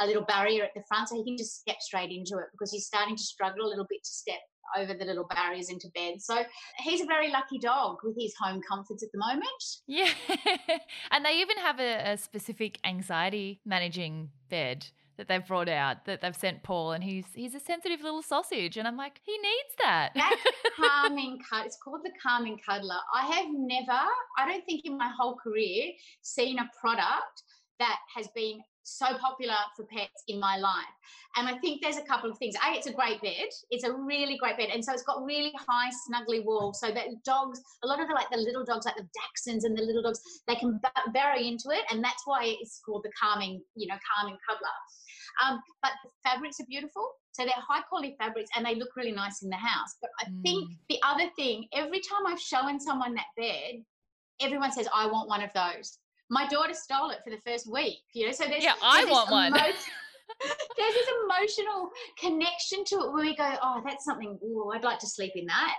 a little barrier at the front, so he can just step straight into it because he's starting to struggle a little bit to step over the little barriers into bed. So he's a very lucky dog with his home comforts at the moment. Yeah. and they even have a, a, specific anxiety managing bed that they've brought out that they've sent Paul and he's he's a sensitive little sausage and I'm like he needs that. That's calming cut. It's called the calming cuddler. I have never, I don't think in my whole career seen a product that has been so popular for pets in my life. And I think there's a couple of things. A, it's a great bed. It's a really great bed. And so it's got really high, snuggly walls so that dogs, a lot of the like the little dogs, like the Dachshunds and the little dogs, they can bury into it. And that's why it's called the calming, you know, calming cuddler. Um, but the fabrics are beautiful. So they're high quality fabrics and they look really nice in the house. But I mm. think the other thing, every time I've shown someone that bed, everyone says, I want one of those my daughter stole it for the first week. You know, so there's yeah, I there's want one. there's this emotional connection to it where we go, oh, that's something. Oh, I'd like to sleep in that.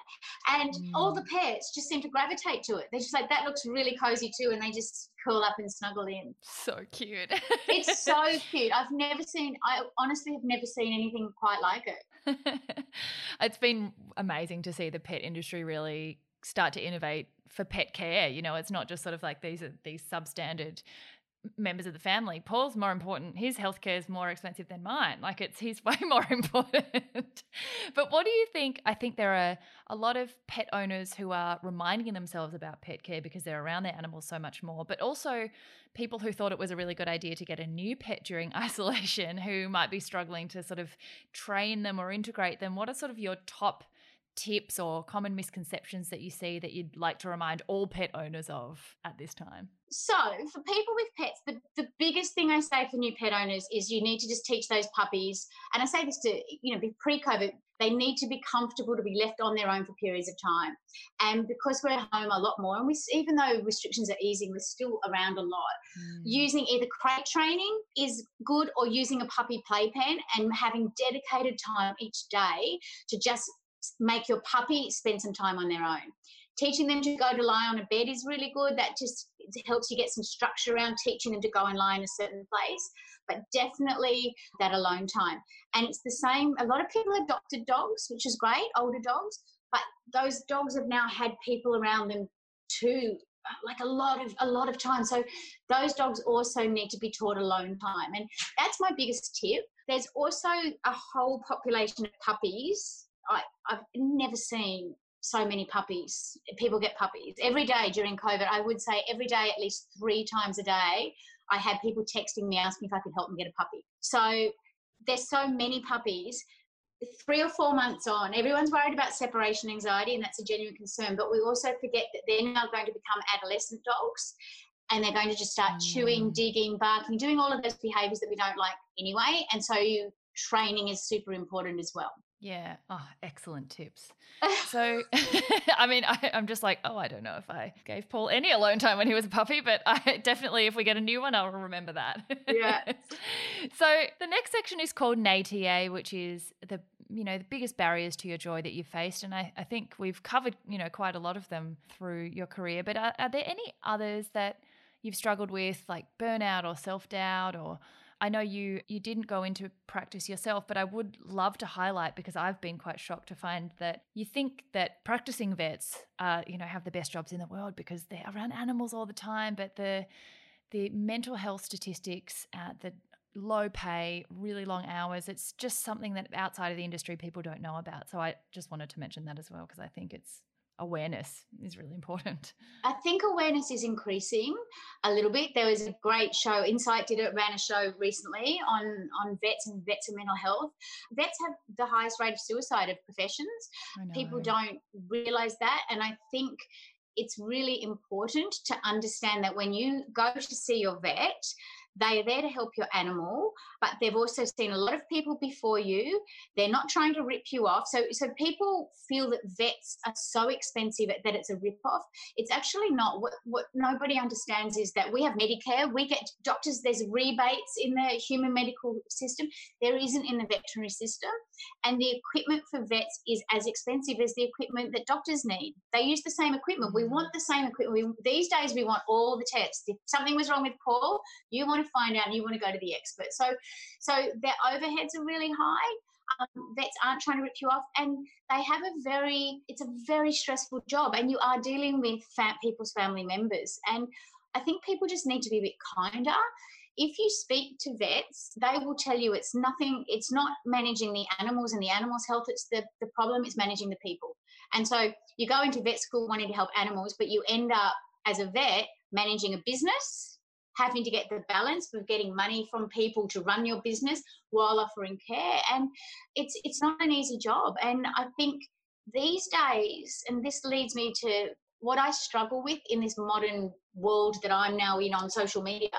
And mm. all the mm. pets just seem to gravitate to it. They're just like that looks really cozy too, and they just curl up and snuggle in. So cute. it's so cute. I've never seen. I honestly have never seen anything quite like it. it's been amazing to see the pet industry really start to innovate for pet care. You know, it's not just sort of like these are these substandard members of the family. Paul's more important. His healthcare is more expensive than mine. Like it's he's way more important. but what do you think? I think there are a lot of pet owners who are reminding themselves about pet care because they're around their animals so much more, but also people who thought it was a really good idea to get a new pet during isolation who might be struggling to sort of train them or integrate them. What are sort of your top tips or common misconceptions that you see that you'd like to remind all pet owners of at this time? So, for people with pets, the, the biggest thing I say for new pet owners is you need to just teach those puppies, and I say this to, you know, be pre COVID, they need to be comfortable to be left on their own for periods of time. And because we're at home a lot more, and we, even though restrictions are easing, we're still around a lot. Mm. Using either crate training is good or using a puppy playpen and having dedicated time each day to just make your puppy spend some time on their own. Teaching them to go to lie on a bed is really good. That just helps you get some structure around teaching them to go and lie in a certain place. But definitely that alone time. And it's the same. A lot of people adopted dogs, which is great, older dogs, but those dogs have now had people around them too like a lot of a lot of time so those dogs also need to be taught alone time and that's my biggest tip there's also a whole population of puppies I, I've never seen so many puppies. People get puppies every day during COVID. I would say every day, at least three times a day, I had people texting me asking if I could help them get a puppy. So there's so many puppies. Three or four months on, everyone's worried about separation anxiety, and that's a genuine concern. But we also forget that they're now going to become adolescent dogs. and they're going to just start mm. chewing, digging, barking, doing all of those behaviors that we don't like anyway. And so training is super important as well. Yeah. Oh, excellent tips. So, I mean, I, am just like, oh, I don't know if I gave Paul any alone time when he was a puppy, but I definitely, if we get a new one, I'll remember that. Yeah. so the next section is called NATA, which is the you know the biggest barriers to your joy that you've faced and I, I think we've covered you know quite a lot of them through your career but are, are there any others that you've struggled with like burnout or self-doubt or I know you you didn't go into practice yourself, but I would love to highlight because I've been quite shocked to find that you think that practicing vets, uh, you know, have the best jobs in the world because they're around animals all the time, but the the mental health statistics, uh, the low pay, really long hours, it's just something that outside of the industry people don't know about. So I just wanted to mention that as well because I think it's awareness is really important. I think awareness is increasing a little bit. There was a great show, Insight did it, ran a show recently on, on vets and vets and mental health. Vets have the highest rate of suicide of professions. People don't realize that. And I think it's really important to understand that when you go to see your vet, they are there to help your animal, but they've also seen a lot of people before you. They're not trying to rip you off. So, so people feel that vets are so expensive that it's a rip off. It's actually not. What, what nobody understands is that we have Medicare, we get doctors, there's rebates in the human medical system. There isn't in the veterinary system. And the equipment for vets is as expensive as the equipment that doctors need. They use the same equipment. We mm. want the same equipment. We, these days, we want all the tests. If something was wrong with Paul, you want to find out and you want to go to the expert. So, so their overheads are really high. Um, vets aren't trying to rip you off, and they have a very, it's a very stressful job, and you are dealing with fat people's family members. And I think people just need to be a bit kinder if you speak to vets, they will tell you it's nothing, it's not managing the animals and the animals' health, it's the, the problem is managing the people. And so you go into vet school wanting to help animals, but you end up as a vet managing a business having to get the balance of getting money from people to run your business while offering care. And it's it's not an easy job. And i think these days and this leads me to what i struggle with in this modern world that i'm now in on social media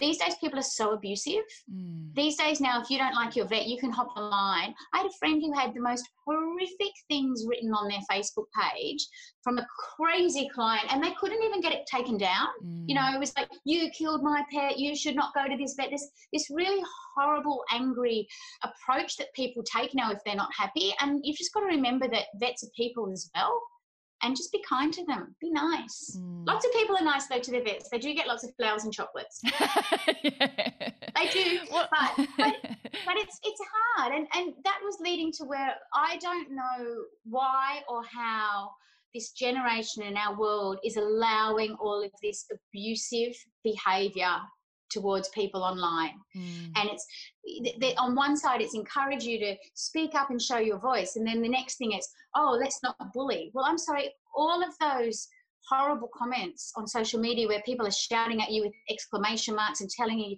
these days, people are so abusive. Mm. These days, now, if you don't like your vet, you can hop online. I had a friend who had the most horrific things written on their Facebook page from a crazy client, and they couldn't even get it taken down. Mm. You know, it was like, "You killed my pet. You should not go to this vet." This this really horrible, angry approach that people take now if they're not happy. And you've just got to remember that vets are people as well and just be kind to them. Be nice. Mm. Lots of people are nice though to their vets. They do get lots of flowers and chocolates. yeah. They do, but, but, but it's it's hard, and and that was leading to where I don't know why or how this generation in our world is allowing all of this abusive behavior towards people online. Mm. and it's they, on one side it's encourage you to speak up and show your voice. And then the next thing is oh let's not bully. Well i'm sorry all of those horrible comments on social media where people are shouting at you with exclamation marks and telling you you're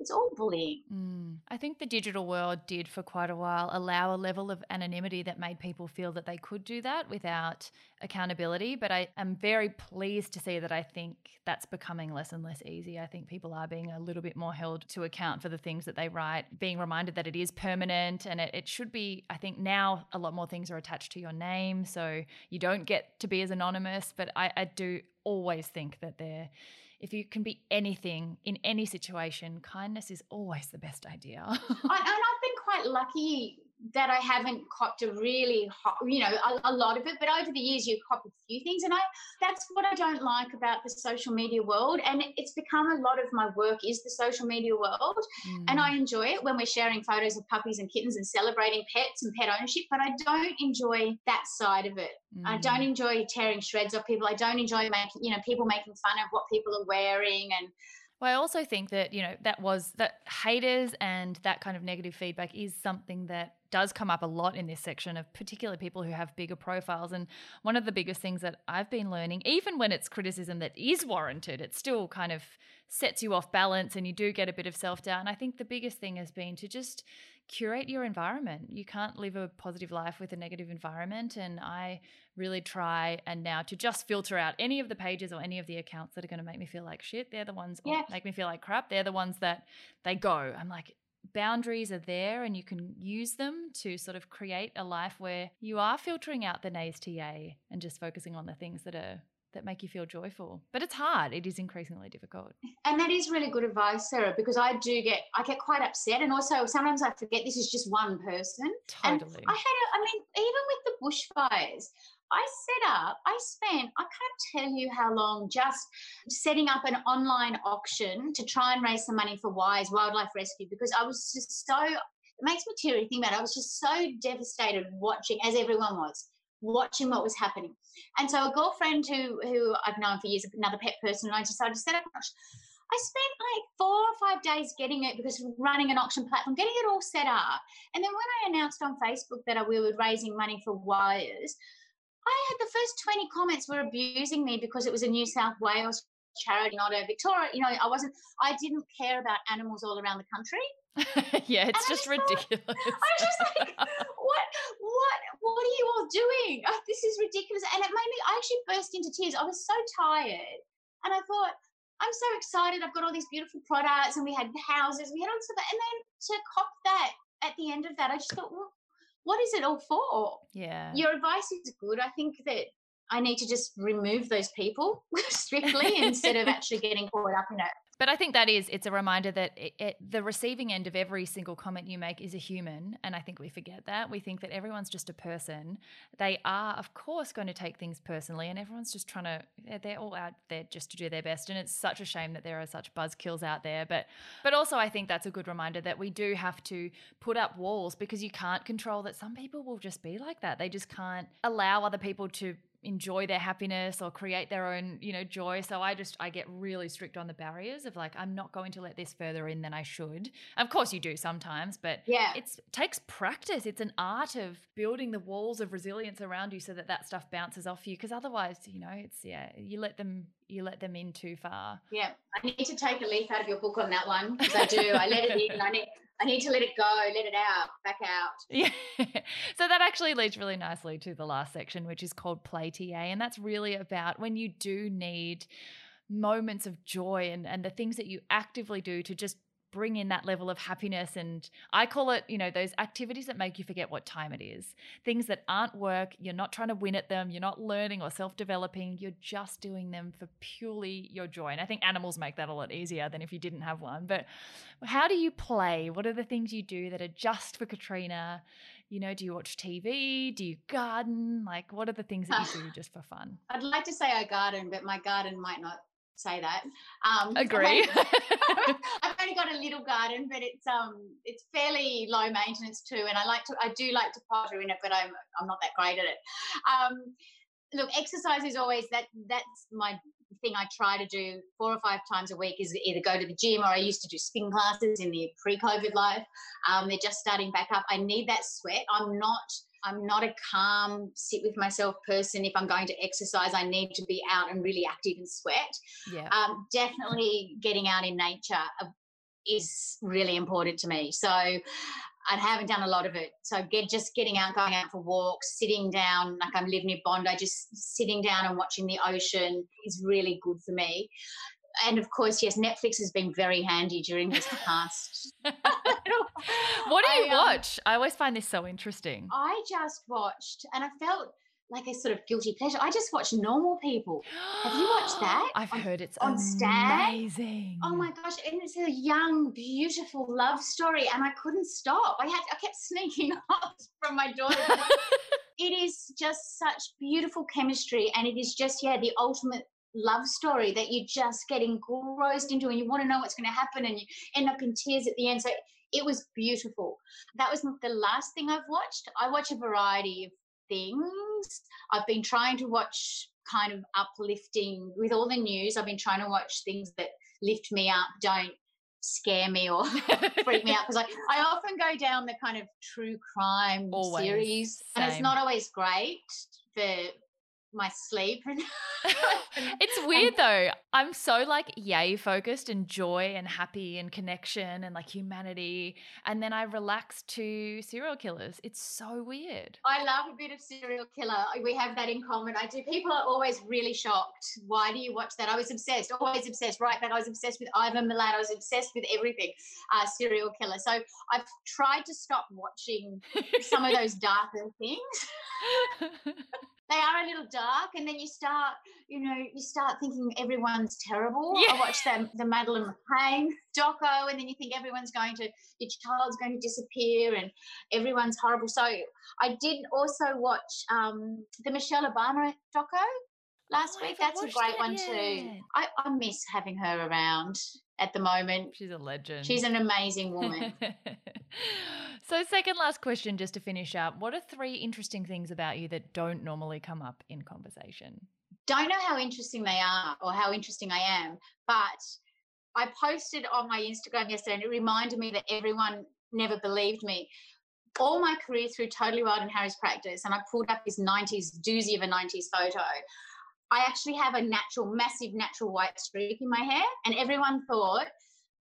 it's all bullying. Mm. I think the digital world did for quite a while allow a level of anonymity that made people feel that they could do that without accountability. But I am very pleased to see that I think that's becoming less and less easy. I think people are being a little bit more held to account for the things that they write, being reminded that it is permanent and it, it should be. I think now a lot more things are attached to your name. So you don't get to be as anonymous. But I, I do always think that they're if you can be anything in any situation, kindness is always the best idea. I, and I've been quite lucky that I haven't copped a really, hot, you know, a, a, lot of it. But over the years, you cop a few things, and I that's what I don't like about the social media world. And it's become a lot of my work is the social media world, mm. and I mm. enjoy it when we're sharing photos of puppies and kittens and celebrating pets and pet ownership. But I don't enjoy that side of it. Mm. I don't mm. enjoy tearing shreds off people. I don't enjoy making, you know, people making fun of what people are wearing and well, I also think that, you know, that was that haters and that kind of negative feedback is something that does come up a lot in this section of particularly people who have bigger profiles. And one of the biggest things that I've been learning, even when it's criticism that is warranted, it still kind of sets you off balance and you do get a bit of self doubt. And I think the biggest thing has been to just curate your environment. You can't live a positive life with a negative environment. And I really try and now to just filter out any of the pages or any of the accounts that are going to make me feel like shit. They're the ones yeah. make me feel like crap. They're the ones that they go. I'm like, boundaries are there and you can use them to sort of create a life where you are filtering out the nays to yay and just focusing on the things that are that make you feel joyful. But it's hard. It is increasingly difficult. And that is really good advice, Sarah, because I do get I get quite upset and also sometimes I forget this is just one person. Totally. And I had a I mean, even with the bushfires, I set up, I spent, I can't tell you how long just setting up an online auction to try and raise some money for WIRES Wildlife Rescue because I was just so, it makes me teary think about it. I was just so devastated watching, as everyone was, watching what was happening. And so a girlfriend who who I've known for years, another pet person, and I decided to set up an auction. I spent like four or five days getting it because running an auction platform, getting it all set up. And then when I announced on Facebook that we were raising money for wires, I had the first 20 comments were abusing me because it was a New South Wales charity, not a Victoria. You know, I wasn't, I didn't care about animals all around the country. yeah, it's just, just ridiculous. Thought, I was just like, what, what, what are you all doing? Oh, this is ridiculous. And it made me, I actually burst into tears. I was so tired. And I thought, I'm so excited. I've got all these beautiful products and we had houses, we had all stuff. And then to cop that at the end of that, I just thought, well, what is it all for? Yeah. Your advice is good. I think that I need to just remove those people strictly instead of actually getting caught up in it. But I think that is, it's a reminder that it, it, the receiving end of every single comment you make is a human. And I think we forget that. We think that everyone's just a person. They are, of course, going to take things personally, and everyone's just trying to, they're all out there just to do their best. And it's such a shame that there are such buzzkills out there. But, but also, I think that's a good reminder that we do have to put up walls because you can't control that some people will just be like that. They just can't allow other people to enjoy their happiness or create their own you know joy. So i just i get really strict on the barriers of like i'm not going to let this further in than i should. Of course you do sometimes but yeah. it takes practice. It's an art of building the walls of resilience around you so that that stuff bounces off you. Because otherwise you know it's yeah you let them you let them in too far. Yeah. I need to take a leaf out of your book on that one because i do. I let it in i need I need to let it go, let it out, back out. Yeah. so that actually leads really nicely to the last section, which is called Play TA. And that's really about when you do need moments of joy and, and the things that you actively do to just bring in that level of happiness. And I call it, you know, those activities that make you forget what time it is. Things that aren't work. You're not trying to win at them. You're not learning or self developing. You're just doing them for purely your joy. And I think animals make that a lot easier than if you didn't have one. But how do you play? What are the things you do that are just for Katrina? You know, do you watch TV? Do you garden? Like, what are the things that you do just for fun? I'd like to say I garden, but my garden might not say that. Um, Agree. I've only got a little garden, but it's um it's fairly low maintenance too, and I like to I do like to potter in it, but I'm I'm not that great at it. Um, look, exercise is always that that's my thing I try to do four or five times a week is either go to the gym or I used to do spin classes in the pre-COVID life. Um, they're just starting back up. I need that sweat. I'm not I'm not a calm, sit with myself person. If I'm going to exercise, I need to be out and really active and sweat. Yeah. Um, definitely getting out in nature uh, is really important to me. So I haven't done a lot of it. So get just getting out, going out for walks, sitting down, like I'm living in Bondi, just sitting down and watching the ocean is really good for me and of course, yes, Netflix has been very handy during this past. what do you I, um, watch? I always find this so interesting. I just watched, and I felt like a sort of guilty pleasure. I just watched Normal People. Have you watched that? I've on, heard it's on amazing. Oh my gosh! And it's a young, beautiful love story, and I couldn't stop. I had, I kept sneaking off from my daughter. it is just such beautiful chemistry, and it is just yeah, the ultimate love story that you're just getting engrossed into and you want to know what's going to happen and you end up in tears at the end. So it was beautiful. That was the last thing I've watched. I watch a variety of things. I've been trying to watch kind of uplifting with all the news. I've been trying to watch things that lift me up, don't scare me or freak me out because I, I often go down the kind of true crime Always. series and it's not always great for my sleep. it's weird though. I'm so like yay focused and joy and happy and connection and like humanity. And then I relax to serial killers. It's so weird. I love a bit of serial killer. We have that in common. I do. People are always really shocked. Why do you watch that? I was obsessed, always obsessed. Right back, I was obsessed with Ivan Milat. I was obsessed with everything, uh, serial killer. So I've tried to stop watching some of those darker things. They are a little dark, and then you start, you know, you start thinking terrible. Yeah. I watched the, the Madeleine McCann doco, and then you think everyone's going to, your child's going to disappear, and everyone's horrible. So I did also watch um, the Michelle Obama doco last Oh, week. That's a great that one too. I, I miss having her around at the moment. She's a legend. She's an amazing woman. so, second last question, just to finish up. What are three interesting things about you that don't normally come up in conversation? Don't know how interesting they are or how interesting I am, but I posted on my Instagram yesterday and it reminded me that everyone never believed me. All my career through Totally Wild and Harry's practice, and I pulled up this 90s doozy of a 90s photo. I actually have a natural, massive natural white streak in my hair, and everyone thought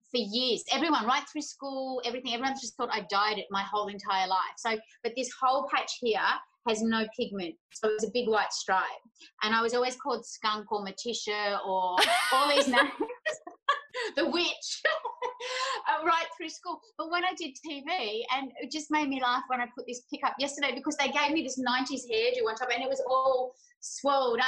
for years, everyone right through school, everything, everyone just thought I dyed it my whole entire life. So, but this whole patch here has no pigment, so it's a big white stripe. And I was always called skunk or Morticia or all these names. the witch uh, right through school. But when I did TV, and it just made me laugh when I put this pick up yesterday because they gave me this 90s hairdo on top and it was all swirled up.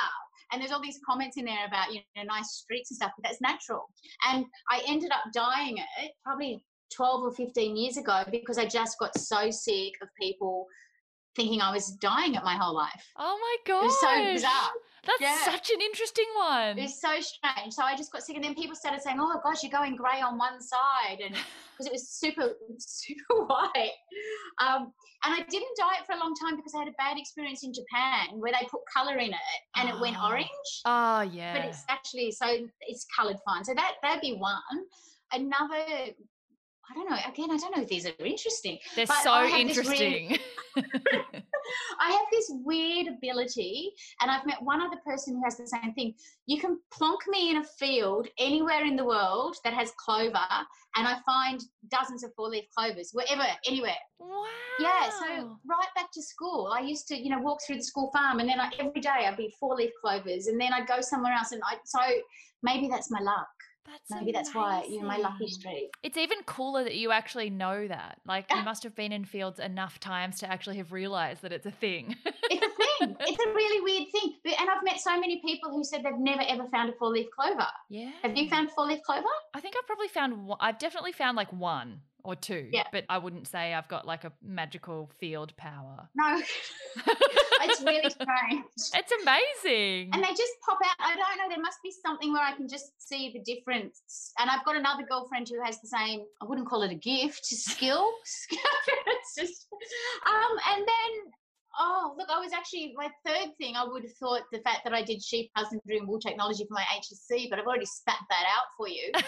And there's all these comments in there about, you know, nice streaks and stuff, but that's natural. And I ended up dyeing it probably 12 or 15 years ago because I just got so sick of people thinking I was dying at my whole life. Oh my It god. was so bizarre. That's Yeah. such an interesting one. It was so strange. So I just got sick, and then people started saying, "Oh gosh, you're going grey on one side," and because it was super, super white. Um, and I didn't dye it for a long time because I had a bad experience in Japan where they put color in it and it went Oh. orange. Oh yeah. But it's actually so it's coloured fine. So that that'd be one. Another. I don't know. Again, I don't know if these are interesting. They're so I have this interesting. I have this weird ability, and I've met one other person who has the same thing. You can plonk me in a field anywhere in the world that has clover, and I find dozens of four leaf clovers, wherever, anywhere. wow. Yeah, so right back to school, I used to, you know, walk through the school farm, and then I, every day I'd be four leaf clovers, and then I'd go somewhere else, and I, so maybe that's my luck. That's Maybe that's why you're my lucky amazing. streak. It's even cooler that you actually know that. Like you ah. must have been in fields enough times to actually have realized that it's a thing. It's a thing. it's a really weird thing. And I've met so many people who said they've never ever found a four leaf clover. yeah. Have you found four leaf clover? I think I've probably found one. I've definitely found like one or two. Yeah. But I wouldn't say I've got like a magical field power. No, it's really strange. It's amazing. And they just pop out. I don't know. There must be something where I can just see the difference. And I've got another girlfriend who has the same. I wouldn't call it a gift, skill. it's just. Um, and then. Oh, look, I was actually, my third thing, I would have thought the fact that I did sheep husbandry and wool technology for my HSC, but I've already spat that out for you.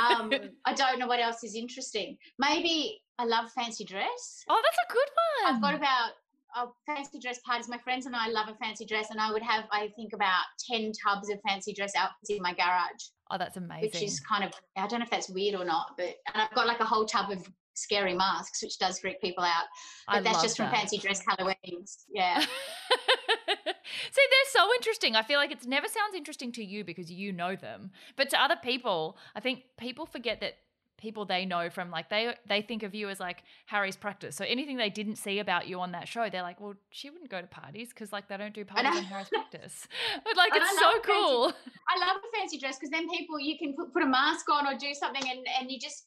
Um, I don't know what else is interesting. Maybe I love fancy dress. oh, that's a good one. I've got about uh, fancy dress parties. My friends and I love a fancy dress, and I would have, I think, about 10 tubs of fancy dress outfits in my garage, oh, that's amazing. which is kind of, I don't know if that's weird or not, but, and I've got like a whole tub of scary masks, which does freak people out. But I that's just from that. fancy dress Halloweens. Yeah. See, they're so interesting. I feel like it never sounds interesting to you because you know them, but to other people, I think people forget that people they know from like they they think of you as like Harry's practice. So anything they didn't see about you on that show, they're like, well, she wouldn't go to parties because like they don't do parties in Harry's practice. But like And it's so fancy- cool. I love a fancy dress because then people, you can put, put a mask on or do something and, and you just,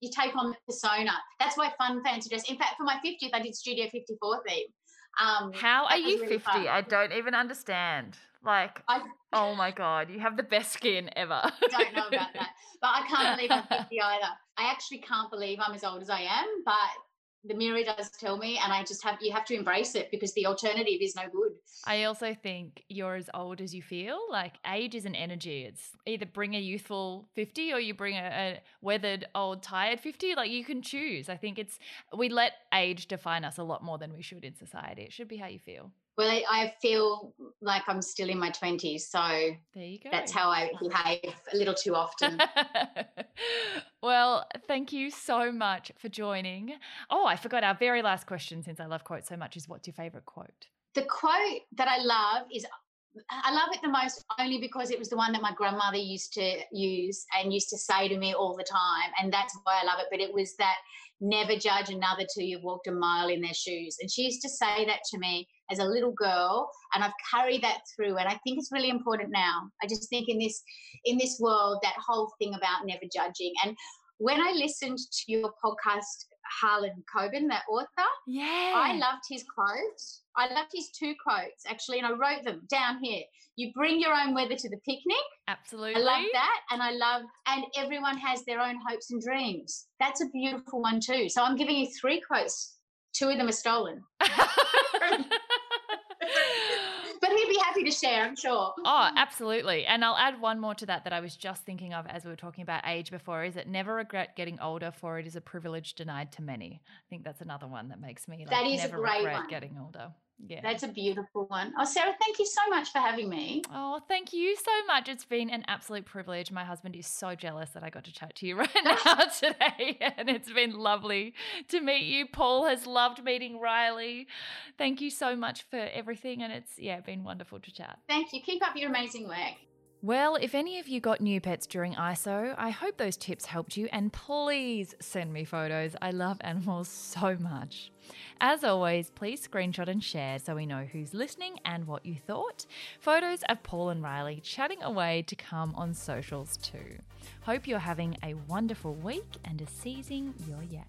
you take on the persona. That's why fun fancy dress. In fact, for my 50th, I did Studio 54 theme. Um, How are you really 50? fun. I don't even understand. Like, I oh my god, you have the best skin ever. don't know about that. But I can't believe I'm 50 either. I actually can't believe I'm as old as I am, but the mirror does tell me and i just have you have to embrace it because the alternative is no good i also think you're as old as you feel like age is an energy it's either bring a youthful 50 or you bring a, a weathered old tired 50 like you can choose i think it's we let age define us a lot more than we should in society it should be how you feel well, I feel like I'm still in my 20s. So there you go. That's how I behave a little too often. well, thank you so much for joining. Oh, I forgot our very last question since I love quotes so much is what's your favorite quote? The quote that I love is I love it the most only because it was the one that my grandmother used to use and used to say to me all the time. And that's why I love it. But it was that never judge another till you've walked a mile in their shoes. And she used to say that to me as a little girl and I've carried that through and I think it's really important now. I just think in this in this world that whole thing about never judging and when I listened to your podcast Harlan Coben, that author. Yeah. I loved his quotes. I loved his two quotes actually, and I wrote them down here. You bring your own weather to the picnic. Absolutely. I love that. And I love, and everyone has their own hopes and dreams. That's a beautiful one too. So I'm giving you three quotes. Two of them are stolen. but he'd be happy to share, I'm sure. Oh, absolutely. And I'll add one more to that that I was just thinking of as we were talking about age before is that never regret getting older, for it is a privilege denied to many. I think that's another one that makes me like, that is never a great regret one. getting older. Yeah. That's a beautiful one. Oh, Sarah, thank you so much for having me. Oh, thank you so much. It's been an absolute privilege. My husband is so jealous that I got to chat to you right now today. And it's been lovely to meet you. Paul has loved meeting Riley. Thank you so much for everything. And it's, yeah, been wonderful to chat. Thank you. Keep up your amazing work. Well, if any of you got new pets during ISO, I hope those tips helped you and please send me photos. I love animals so much. As always, please screenshot and share so we know who's listening and what you thought. Photos of Paul and Riley chatting away to come on socials too. Hope you're having a wonderful week and are seizing your yay.